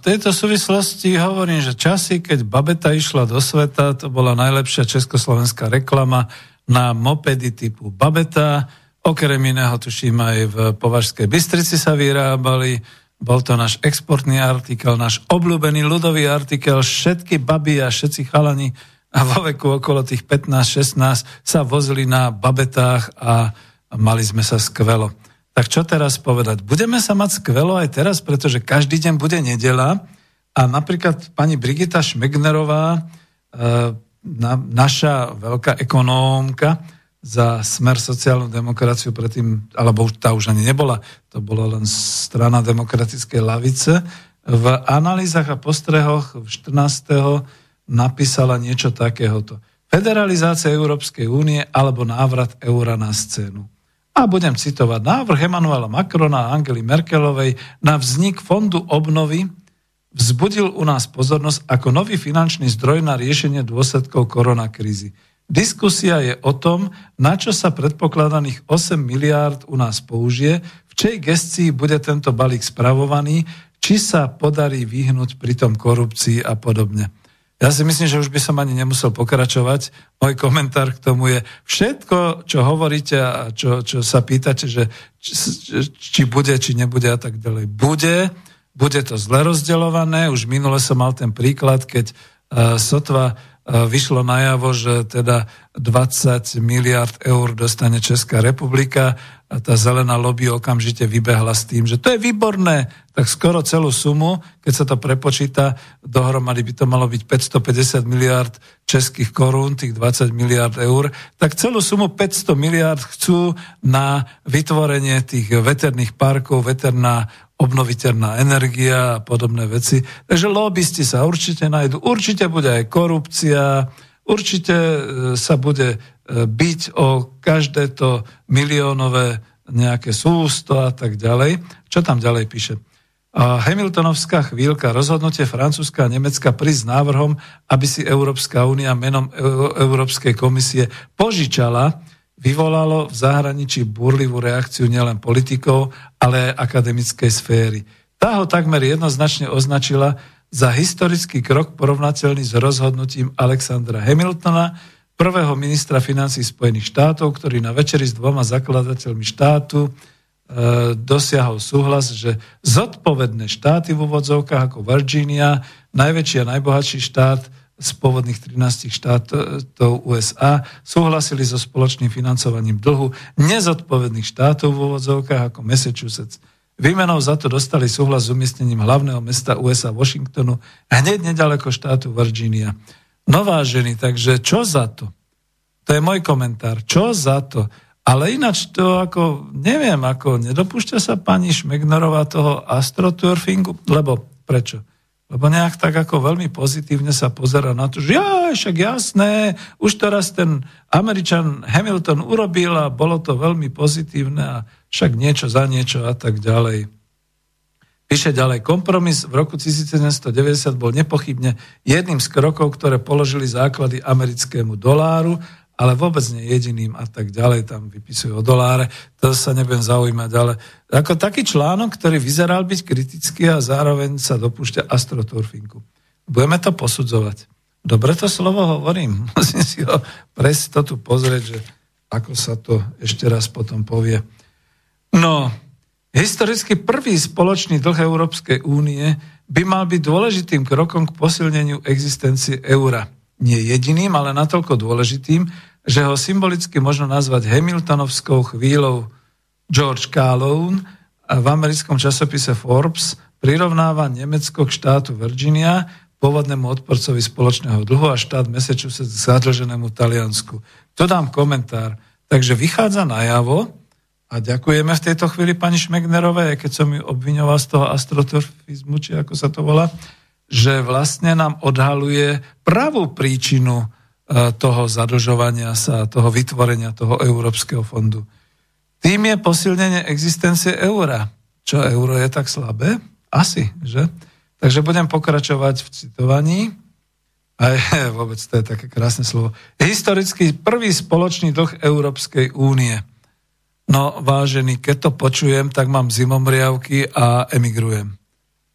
tejto súvislosti hovorím, že časy, keď babeta išla do sveta, to bola najlepšia československá reklama na mopedy typu babeta. Okrem iného, tuším, aj v Považskej Bystrici sa vyrábali. Bol to náš exportný artikel, náš obľúbený ľudový artikel. Všetky baby a všetci chalani a *laughs* vo veku okolo tých 15-16 sa vozili na babetách a mali sme sa skvelo. Tak čo teraz povedať? Budeme sa mať skvelo aj teraz, pretože každý deň bude nedela a napríklad pani Brigita Šmegnerová, e, na, naša veľká ekonómka za smer sociálnu demokraciu predtým, alebo už, tá už ani nebola, to bola len strana demokratickej lavice, v analýzach a postrehoch 14. napísala niečo takéhoto. Federalizácia Európskej únie alebo návrat eura na scénu. A budem citovať návrh Emanuela Macrona a Angely Merkelovej na vznik fondu obnovy vzbudil u nás pozornosť ako nový finančný zdroj na riešenie dôsledkov koronakrízy. Diskusia je o tom, na čo sa predpokladaných 8 miliárd u nás použije, v čej gestii bude tento balík spravovaný, či sa podarí vyhnúť pritom korupcii a podobne. Ja si myslím, že už by som ani nemusel pokračovať. Môj komentár k tomu je všetko, čo hovoríte a čo, čo sa pýtate, že či, či bude, či nebude a tak ďalej. Bude, bude to zle rozdeľované. Už minule som mal ten príklad, keď uh, sotva vyšlo najavo, že teda 20 miliard eur dostane Česká republika a tá zelená lobby okamžite vybehla s tým, že to je výborné, tak skoro celú sumu, keď sa to prepočíta, dohromady by to malo byť 550 miliard českých korún, tých 20 miliard eur, tak celú sumu 500 miliard chcú na vytvorenie tých veterných parkov, veterná obnoviteľná energia a podobné veci. Takže lobbysti sa určite nájdu. Určite bude aj korupcia, určite e, sa bude byť o každé to miliónové nejaké sústo a tak ďalej. Čo tam ďalej píše? A Hamiltonovská chvíľka, rozhodnutie Francúzska a Nemecka prísť návrhom, aby si Európska únia menom Európskej komisie požičala, vyvolalo v zahraničí burlivú reakciu nielen politikov, ale aj akademickej sféry. Tá ho takmer jednoznačne označila za historický krok porovnateľný s rozhodnutím Alexandra Hamiltona, prvého ministra financí Spojených štátov, ktorý na večeri s dvoma zakladateľmi štátu e, dosiahol súhlas, že zodpovedné štáty v úvodzovkách ako Virginia, najväčší a najbohatší štát z pôvodných 13 štátov USA, súhlasili so spoločným financovaním dlhu nezodpovedných štátov v úvodzovkách ako Massachusetts. Výmenou za to dostali súhlas s umiestnením hlavného mesta USA Washingtonu hneď nedaleko štátu Virginia. No vážený, takže čo za to? To je môj komentár. Čo za to? Ale ináč to ako, neviem, ako nedopúšťa sa pani Šmegnerová toho astroturfingu, lebo prečo? Lebo nejak tak ako veľmi pozitívne sa pozera na to, že ja, však jasné, už teraz ten Američan Hamilton urobil a bolo to veľmi pozitívne a však niečo za niečo a tak ďalej. Píše ďalej, kompromis v roku 1790 bol nepochybne jedným z krokov, ktoré položili základy americkému doláru, ale vôbec nie jediným a tak ďalej, tam vypisujú o doláre, to sa nebudem zaujímať, ale ako taký článok, ktorý vyzeral byť kritický a zároveň sa dopúšťa astroturfinku. Budeme to posudzovať. Dobre to slovo hovorím, *laughs* musím si ho presť to tu pozrieť, že ako sa to ešte raz potom povie. No, Historicky prvý spoločný dlh Európskej únie by mal byť dôležitým krokom k posilneniu existencie eura. Nie jediným, ale natoľko dôležitým, že ho symbolicky možno nazvať Hamiltonovskou chvíľou. George Calhoun v americkom časopise Forbes prirovnáva Nemecko k štátu Virginia, pôvodnému odporcovi spoločného dlhu a štát Massachusetts zadlženému Taliansku. Tu dám komentár. Takže vychádza najavo, a ďakujeme v tejto chvíli pani Šmegnerovej, keď som ju obviňoval z toho astroturfizmu, či ako sa to volá, že vlastne nám odhaluje pravú príčinu toho zadlžovania sa, toho vytvorenia toho Európskeho fondu. Tým je posilnenie existencie eura. Čo euro je tak slabé? Asi, že? Takže budem pokračovať v citovaní. Aj, *laughs* vôbec to je také krásne slovo. Historicky prvý spoločný dlh Európskej únie – No vážený, keď to počujem, tak mám zimomriavky a emigrujem.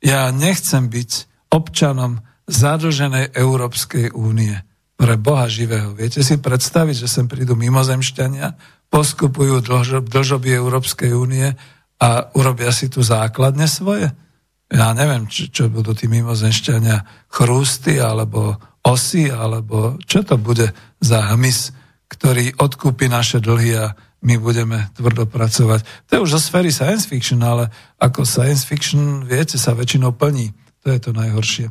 Ja nechcem byť občanom zadlženej Európskej únie. Pre Boha živého. Viete si predstaviť, že sem prídu mimozemšťania, poskupujú dlžoby Európskej únie a urobia si tu základne svoje? Ja neviem, čo, čo budú tí mimozemšťania, chrústy alebo osy, alebo čo to bude za hmyz, ktorý odkúpi naše dlhy a my budeme tvrdo pracovať. To je už zo sféry science fiction, ale ako science fiction, viete, sa väčšinou plní. To je to najhoršie.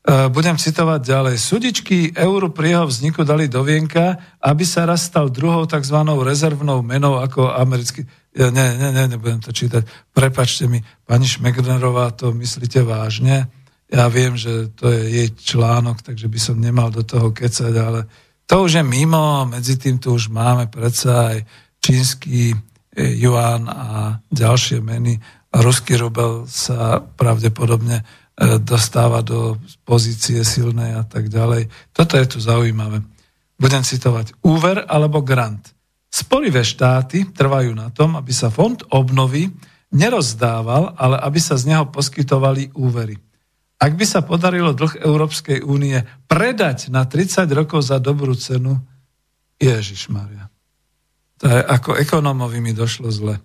E, budem citovať ďalej. Sudičky euru pri jeho vzniku dali do vienka, aby sa raz stal druhou tzv. rezervnou menou ako americký... Ja, ne, ne, ne, nebudem to čítať. Prepačte mi, pani Šmegnerová, to myslíte vážne? Ja viem, že to je jej článok, takže by som nemal do toho kecať, ale to už je mimo, medzi tým tu už máme predsa aj čínsky juan a ďalšie meny. A ruský rubel sa pravdepodobne E, dostáva do pozície silnej a tak ďalej. Toto je tu zaujímavé. Budem citovať. Úver alebo grant. Sporivé štáty trvajú na tom, aby sa fond obnovy nerozdával, ale aby sa z neho poskytovali úvery. Ak by sa podarilo dlh Európskej únie predať na 30 rokov za dobrú cenu, Ježiš Maria. To je ako ekonomovi mi došlo zle.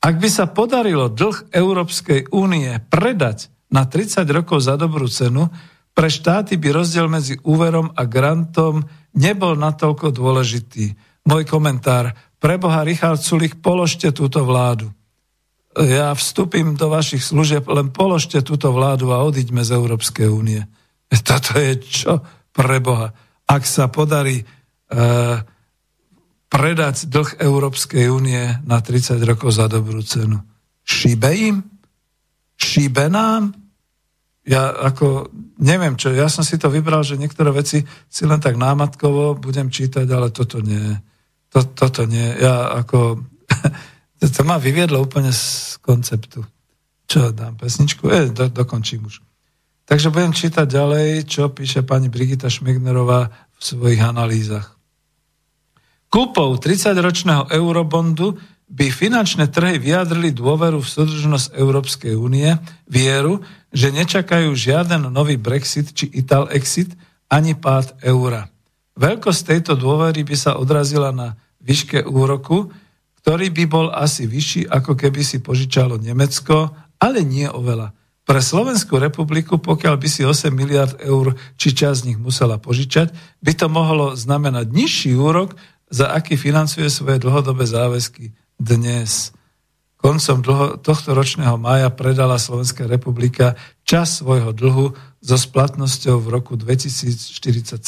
Ak by sa podarilo dlh Európskej únie predať na 30 rokov za dobrú cenu, pre štáty by rozdiel medzi úverom a grantom nebol natoľko dôležitý. Môj komentár. Preboha Richard Sulik, položte túto vládu. Ja vstúpim do vašich služieb, len položte túto vládu a odiďme z Európskej únie. *laughs* Toto je čo? Preboha. Ak sa podarí e, predať dlh Európskej únie na 30 rokov za dobrú cenu. Šíbe im? Šíbe nám? Ja ako neviem čo, ja som si to vybral, že niektoré veci si len tak námatkovo budem čítať, ale toto nie. To, toto nie. Ja ako... *laughs* to ma vyviedlo úplne z konceptu. Čo dám pesničku? E, do, dokončím už. Takže budem čítať ďalej, čo píše pani Brigita Šmignerová v svojich analýzach. Kúpou 30-ročného eurobondu by finančné trhy vyjadrili dôveru v súdržnosť Európskej únie, vieru, že nečakajú žiaden nový Brexit či Ital exit ani pád eura. Veľkosť tejto dôvery by sa odrazila na výške úroku, ktorý by bol asi vyšší, ako keby si požičalo Nemecko, ale nie oveľa. Pre Slovenskú republiku, pokiaľ by si 8 miliard eur či čas z nich musela požičať, by to mohlo znamenať nižší úrok, za aký financuje svoje dlhodobé záväzky dnes. Koncom dlho, tohto ročného mája predala Slovenská republika čas svojho dlhu so splatnosťou v roku 2047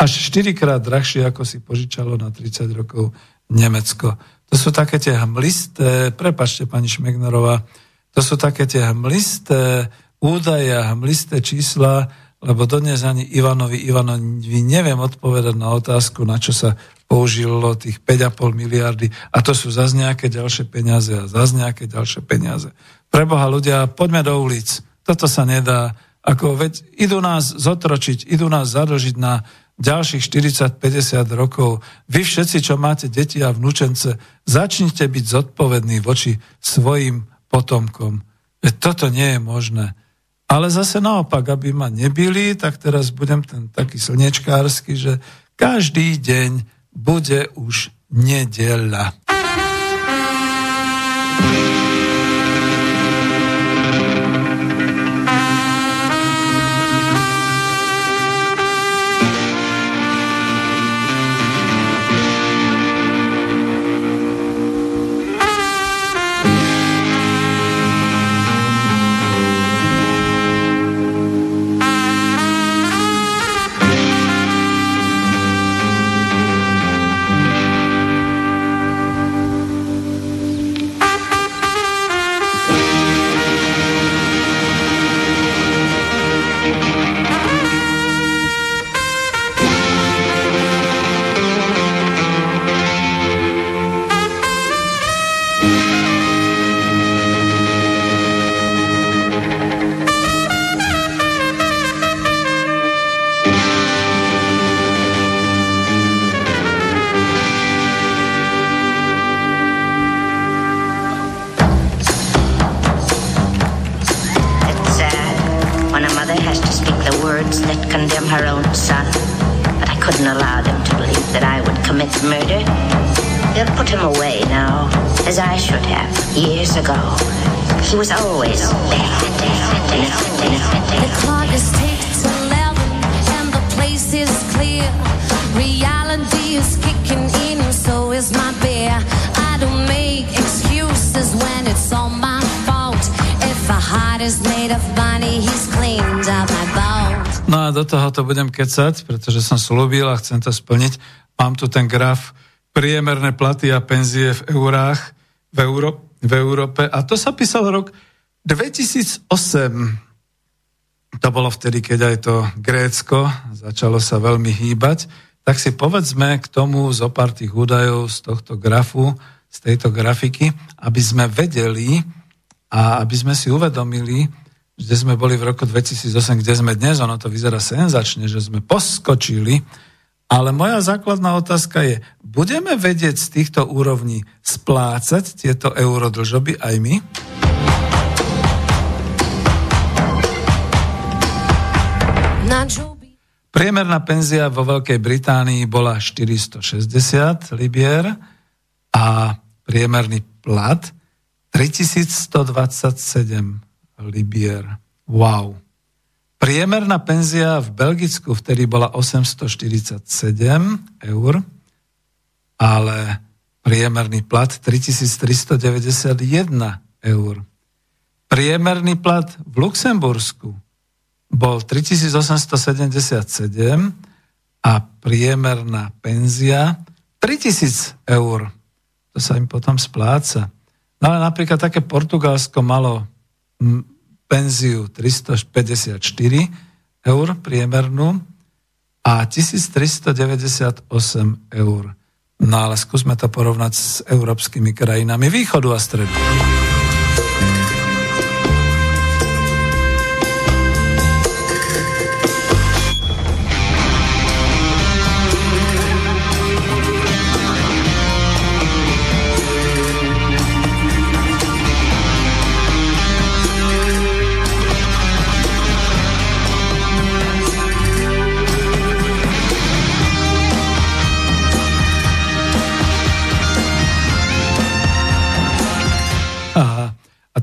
až 4 krát drahšie, ako si požičalo na 30 rokov Nemecko. To sú také tie hmlisté, prepačte pani Šmegnerová, to sú také tie hmlisté údaje hmlisté čísla, lebo dodnes ani Ivanovi Ivanovi neviem odpovedať na otázku, na čo sa použilo tých 5,5 miliardy a to sú zase nejaké ďalšie peniaze a zase nejaké ďalšie peniaze. Preboha ľudia, poďme do ulic. Toto sa nedá. Ako, veď idú nás zotročiť, idú nás zadlžiť na ďalších 40-50 rokov. Vy všetci, čo máte deti a vnúčence, začnite byť zodpovední voči svojim potomkom. Veď toto nie je možné. Ale zase naopak, aby ma nebili, tak teraz budem ten taký slnečkársky, že každý deň bude už nedeľa. To budem kecať, pretože som slúbil a chcem to splniť. Mám tu ten graf priemerné platy a penzie v eurách v, Euró- v Európe a to sa písal rok 2008. To bolo vtedy, keď aj to Grécko začalo sa veľmi hýbať. Tak si povedzme k tomu zo pár tých údajov z tohto grafu, z tejto grafiky, aby sme vedeli a aby sme si uvedomili, kde sme boli v roku 2008, kde sme dnes, ono to vyzerá senzačne, že sme poskočili, ale moja základná otázka je, budeme vedieť z týchto úrovní splácať tieto eurodlžoby aj my? Priemerná penzia vo Veľkej Británii bola 460 libier a priemerný plat 3127 libier. Wow. Priemerná penzia v Belgicku vtedy bola 847 eur, ale priemerný plat 3391 eur. Priemerný plat v Luxembursku bol 3877 a priemerná penzia 3000 eur. To sa im potom spláca. No ale napríklad také Portugalsko malo penziu 354 eur priemernú a 1398 eur. No ale skúsme to porovnať s európskymi krajinami východu a stredu.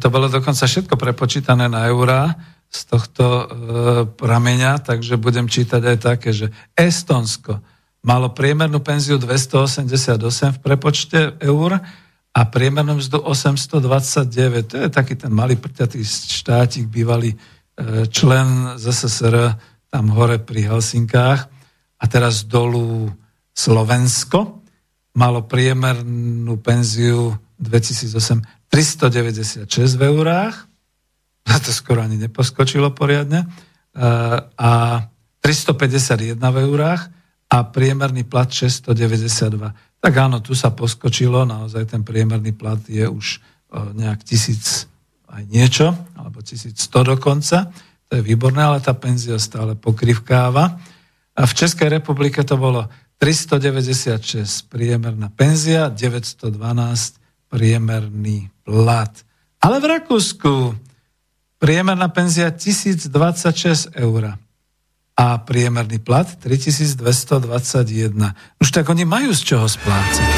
To bolo dokonca všetko prepočítané na eurá z tohto e, prameňa, takže budem čítať aj také, že Estonsko malo priemernú penziu 288 v prepočte eur a priemernú mzdu 829. To je taký ten malý prťatý štátik, bývalý e, člen ZSSR tam hore pri Helsinkách a teraz dolu Slovensko malo priemernú penziu 2008 396 v eurách, *laughs* to skoro ani neposkočilo poriadne, eh, a 351 v eurách a priemerný plat 692. Tak áno, tu sa poskočilo, naozaj ten priemerný plat je už eh, nejak tisíc aj niečo, alebo 1100 dokonca. To je výborné, ale tá penzia stále pokrivkáva. A v Českej republike to bolo 396 priemerná penzia, 912 priemerný plat. Ale v Rakúsku priemerná penzia 1026 eur a priemerný plat 3221. Už tak oni majú z čoho splácať.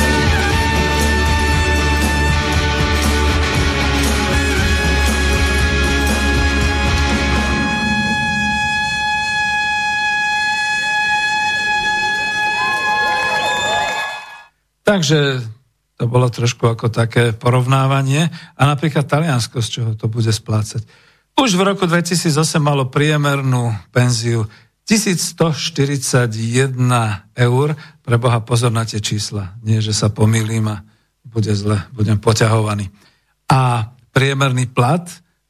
Takže to bolo trošku ako také porovnávanie. A napríklad Taliansko, z čoho to bude splácať. Už v roku 2008 malo priemernú penziu 1141 eur. Pre Boha pozor na tie čísla. Nie, že sa pomýlim a bude zle, budem poťahovaný. A priemerný plat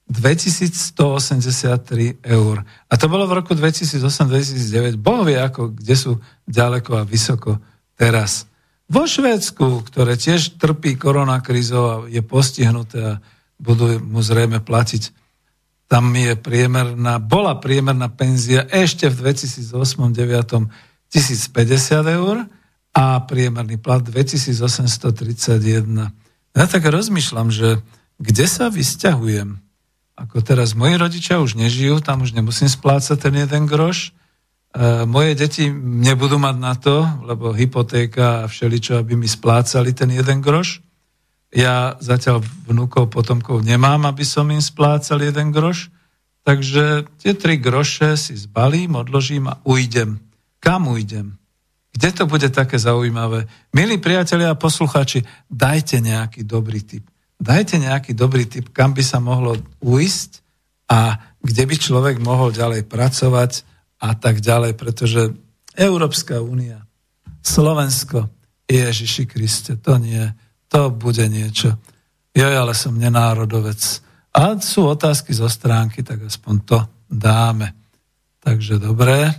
2183 eur. A to bolo v roku 2008-2009. Boh vie, ako, kde sú ďaleko a vysoko teraz. Vo Švédsku, ktoré tiež trpí koronakrízou a je postihnuté a budú mu zrejme platiť, tam je priemerná, bola priemerná penzia ešte v 2008-2009 1050 eur a priemerný plat 2831. Ja tak rozmýšľam, že kde sa vysťahujem? Ako teraz moji rodičia už nežijú, tam už nemusím splácať ten jeden groš, moje deti nebudú mať na to, lebo hypotéka a všeličo, aby mi splácali ten jeden groš. Ja zatiaľ vnúkov, potomkov nemám, aby som im splácal jeden groš. Takže tie tri groše si zbalím, odložím a ujdem. Kam ujdem? Kde to bude také zaujímavé? Milí priatelia a poslucháči, dajte nejaký dobrý tip. Dajte nejaký dobrý tip, kam by sa mohlo uísť a kde by človek mohol ďalej pracovať a tak ďalej, pretože Európska únia, Slovensko, Ježiši Kriste, to nie, to bude niečo. Jo, ale som nenárodovec. A sú otázky zo stránky, tak aspoň to dáme. Takže dobré.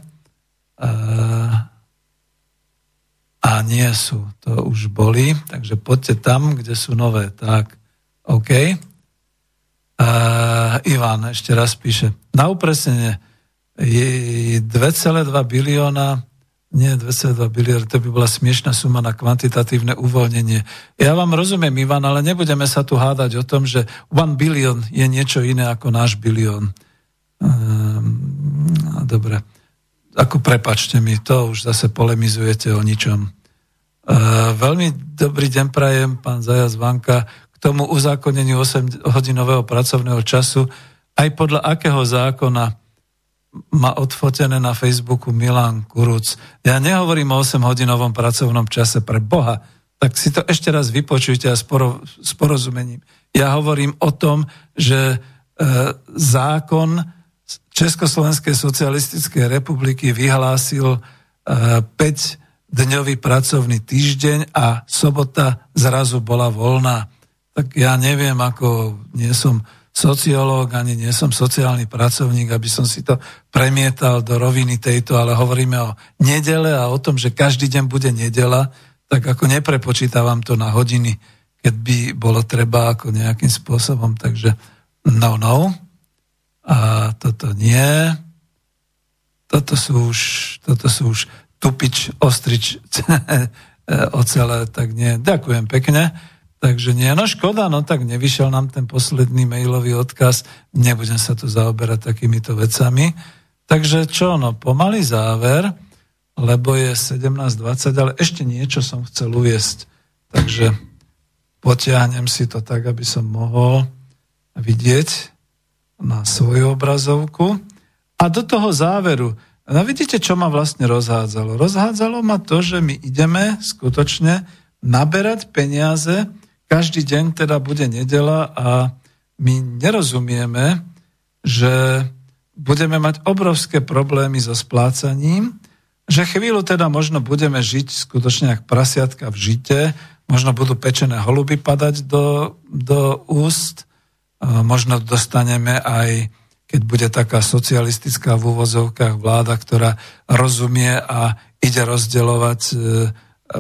A nie sú, to už boli. Takže poďte tam, kde sú nové. Tak, OK. Uh, Ivan ešte raz píše. Na upresnenie je 2,2 bilióna nie 2,2 bilióna, to by bola smiešná suma na kvantitatívne uvoľnenie. Ja vám rozumiem, Ivan, ale nebudeme sa tu hádať o tom, že 1 bilión je niečo iné ako náš bilión. Um, dobre. Ako prepačte mi, to už zase polemizujete o ničom. Uh, veľmi dobrý deň prajem, pán Zajac Vanka, k tomu uzákoneniu 8-hodinového pracovného času. Aj podľa akého zákona má odfotené na Facebooku Milan Kuruc. Ja nehovorím o 8-hodinovom pracovnom čase pre Boha, tak si to ešte raz vypočujte a s porozumením. Ja hovorím o tom, že e, zákon Československej socialistickej republiky vyhlásil e, 5-dňový pracovný týždeň a sobota zrazu bola voľná. Tak ja neviem, ako nie som sociológ, ani nie som sociálny pracovník, aby som si to premietal do roviny tejto, ale hovoríme o nedele a o tom, že každý deň bude nedela, tak ako neprepočítavam to na hodiny, keď by bolo treba ako nejakým spôsobom. Takže no, no. A toto nie. Toto sú už, toto sú už tupič, ostrič, *laughs* ocele, tak nie. Ďakujem pekne. Takže nie, no škoda, no tak nevyšiel nám ten posledný mailový odkaz, nebudem sa tu zaoberať takýmito vecami. Takže čo, no pomalý záver, lebo je 17.20, ale ešte niečo som chcel uviesť. Takže potiahnem si to tak, aby som mohol vidieť na svoju obrazovku. A do toho záveru, no vidíte, čo ma vlastne rozhádzalo? Rozhádzalo ma to, že my ideme skutočne naberať peniaze, každý deň teda bude nedela a my nerozumieme, že budeme mať obrovské problémy so splácaním, že chvíľu teda možno budeme žiť skutočne ako prasiatka v žite, možno budú pečené holuby padať do, do úst, možno dostaneme aj, keď bude taká socialistická v úvozovkách vláda, ktorá rozumie a ide rozdeľovať e,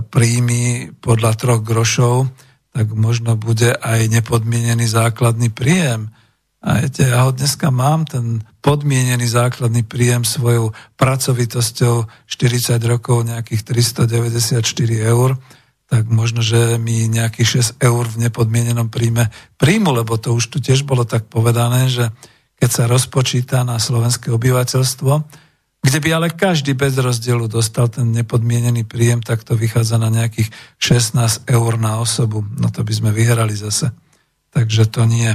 príjmy podľa troch grošov, tak možno bude aj nepodmienený základný príjem. A viete, ja ho dneska mám, ten podmienený základný príjem svojou pracovitosťou 40 rokov, nejakých 394 eur, tak možno, že mi nejakých 6 eur v nepodmienenom príjme príjmu, lebo to už tu tiež bolo tak povedané, že keď sa rozpočíta na slovenské obyvateľstvo, kde by ale každý bez rozdielu dostal ten nepodmienený príjem, tak to vychádza na nejakých 16 eur na osobu. No to by sme vyhrali zase. Takže to nie.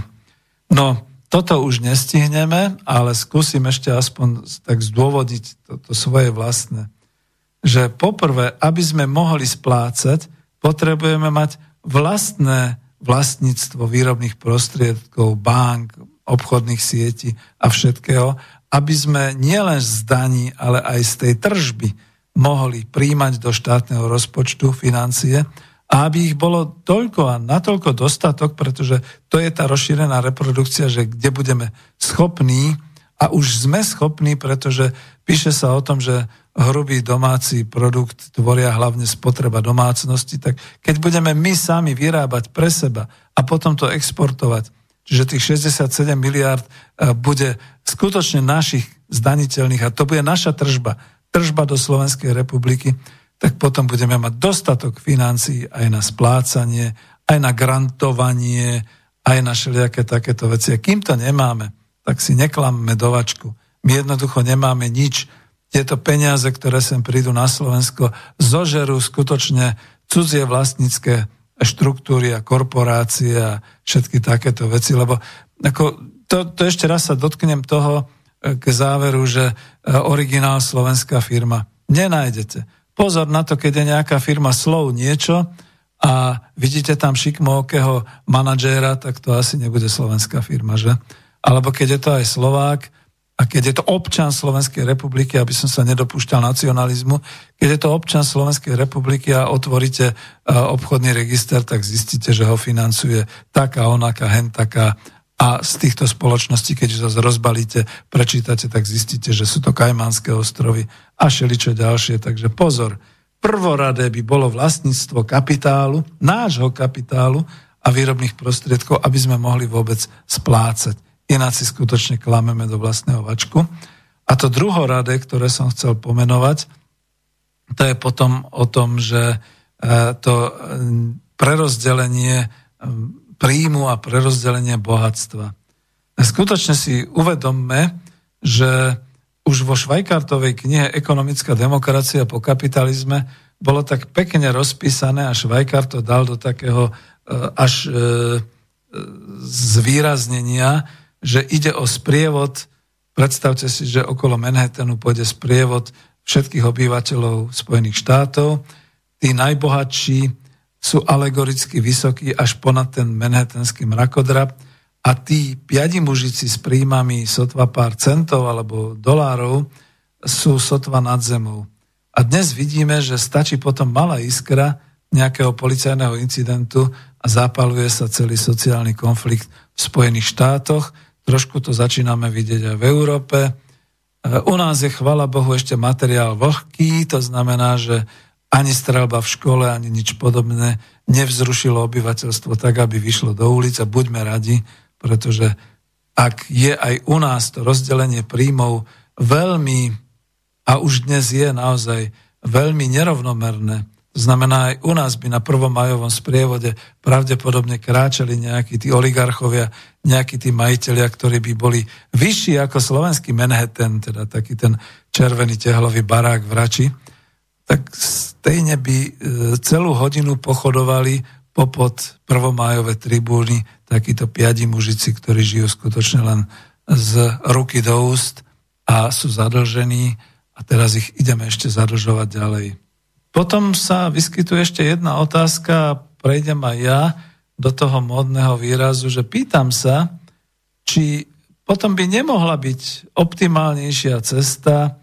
No, toto už nestihneme, ale skúsim ešte aspoň tak zdôvodiť toto svoje vlastné. Že poprvé, aby sme mohli splácať, potrebujeme mať vlastné vlastníctvo výrobných prostriedkov, bank, obchodných sietí a všetkého, aby sme nielen z daní, ale aj z tej tržby mohli príjmať do štátneho rozpočtu financie a aby ich bolo toľko a natoľko dostatok, pretože to je tá rozšírená reprodukcia, že kde budeme schopní a už sme schopní, pretože píše sa o tom, že hrubý domáci produkt tvoria hlavne spotreba domácnosti, tak keď budeme my sami vyrábať pre seba a potom to exportovať, Čiže tých 67 miliard e, bude skutočne našich zdaniteľných a to bude naša tržba, tržba do Slovenskej republiky, tak potom budeme mať dostatok financií aj na splácanie, aj na grantovanie, aj na všelijaké takéto veci. A kým to nemáme, tak si neklamme dovačku. My jednoducho nemáme nič. tieto peniaze, ktoré sem prídu na Slovensko, zožerú skutočne cudzie vlastnícke štruktúry a korporácie a všetky takéto veci, lebo ako, to, to ešte raz sa dotknem toho e, k záveru, že e, originál slovenská firma nenájdete. Pozor na to, keď je nejaká firma slov niečo a vidíte tam šikmovkého manažéra, tak to asi nebude slovenská firma, že? Alebo keď je to aj Slovák, a keď je to občan Slovenskej republiky, aby som sa nedopúšťal nacionalizmu, keď je to občan Slovenskej republiky a otvoríte obchodný register, tak zistíte, že ho financuje taká, onaká, hen taká a z týchto spoločností, keď sa rozbalíte, prečítate, tak zistíte, že sú to Kajmanské ostrovy a šeličo ďalšie. Takže pozor, prvoradé by bolo vlastníctvo kapitálu, nášho kapitálu a výrobných prostriedkov, aby sme mohli vôbec splácať ináč si skutočne klameme do vlastného vačku. A to druhorade, ktoré som chcel pomenovať, to je potom o tom, že e, to e, prerozdelenie e, príjmu a prerozdelenie bohatstva. Skutočne si uvedomme, že už vo Švajkartovej knihe Ekonomická demokracia po kapitalizme bolo tak pekne rozpísané a Švajkart to dal do takého až zvýraznenia, že ide o sprievod, predstavte si, že okolo Manhattanu pôjde sprievod všetkých obyvateľov Spojených štátov. Tí najbohatší sú alegoricky vysokí až ponad ten manhattanský mrakodrap a tí piadi mužici s príjmami sotva pár centov alebo dolárov sú sotva nad zemou. A dnes vidíme, že stačí potom malá iskra nejakého policajného incidentu a zapaluje sa celý sociálny konflikt v Spojených štátoch Trošku to začíname vidieť aj v Európe. E, u nás je, chvala Bohu, ešte materiál vlhký, to znamená, že ani strelba v škole, ani nič podobné nevzrušilo obyvateľstvo tak, aby vyšlo do ulic a buďme radi, pretože ak je aj u nás to rozdelenie príjmov veľmi, a už dnes je naozaj veľmi nerovnomerné, znamená, aj u nás by na prvom majovom sprievode pravdepodobne kráčali nejakí tí oligarchovia, nejakí tí majiteľia, ktorí by boli vyšší ako slovenský Manhattan, teda taký ten červený tehlový barák v Rači, tak stejne by e, celú hodinu pochodovali popod prvomájové tribúny takíto piadi mužici, ktorí žijú skutočne len z ruky do úst a sú zadlžení a teraz ich ideme ešte zadlžovať ďalej. Potom sa vyskytuje ešte jedna otázka, prejdem aj ja do toho módneho výrazu, že pýtam sa, či potom by nemohla byť optimálnejšia cesta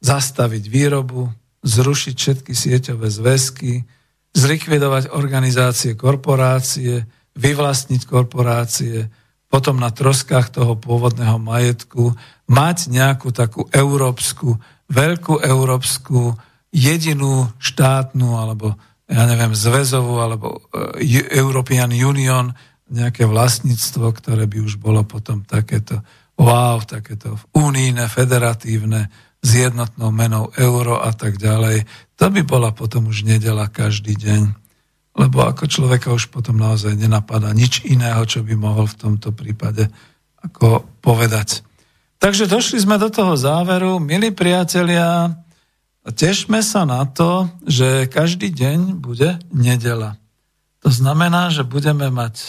zastaviť výrobu, zrušiť všetky sieťové zväzky, zlikvidovať organizácie korporácie, vyvlastniť korporácie, potom na troskách toho pôvodného majetku mať nejakú takú európsku, veľkú európsku jedinú štátnu alebo ja neviem, zväzovú alebo e, European Union, nejaké vlastníctvo, ktoré by už bolo potom takéto wow, takéto unijné, federatívne, s jednotnou menou euro a tak ďalej. To by bola potom už nedela každý deň. Lebo ako človeka už potom naozaj nenapadá nič iného, čo by mohol v tomto prípade ako povedať. Takže došli sme do toho záveru. Milí priatelia, Tešme sa na to, že každý deň bude nedela. To znamená, že budeme mať e,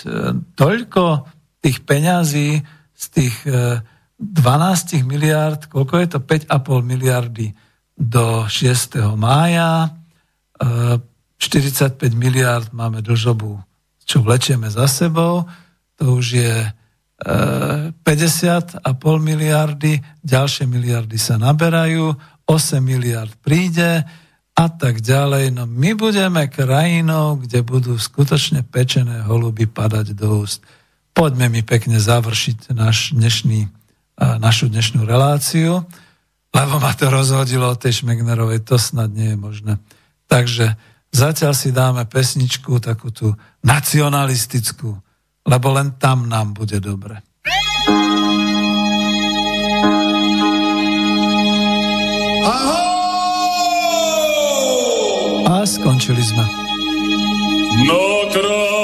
toľko tých peňazí z tých 12 e, miliard, koľko je to? 5,5 miliardy do 6. mája, 45 e, miliard máme dlžobu, čo vlečieme za sebou, to už je 50,5 miliardy, ďalšie miliardy sa naberajú, 8 miliard príde a tak ďalej. No my budeme krajinou, kde budú skutočne pečené holuby padať do úst. Poďme mi pekne završiť naš dnešný, našu dnešnú reláciu, lebo ma to rozhodilo od tej Šmegnerovej, to snad nie je možné. Takže zatiaľ si dáme pesničku, takú tú nacionalistickú, lebo len tam nám bude dobre. A skončili sme. No, krát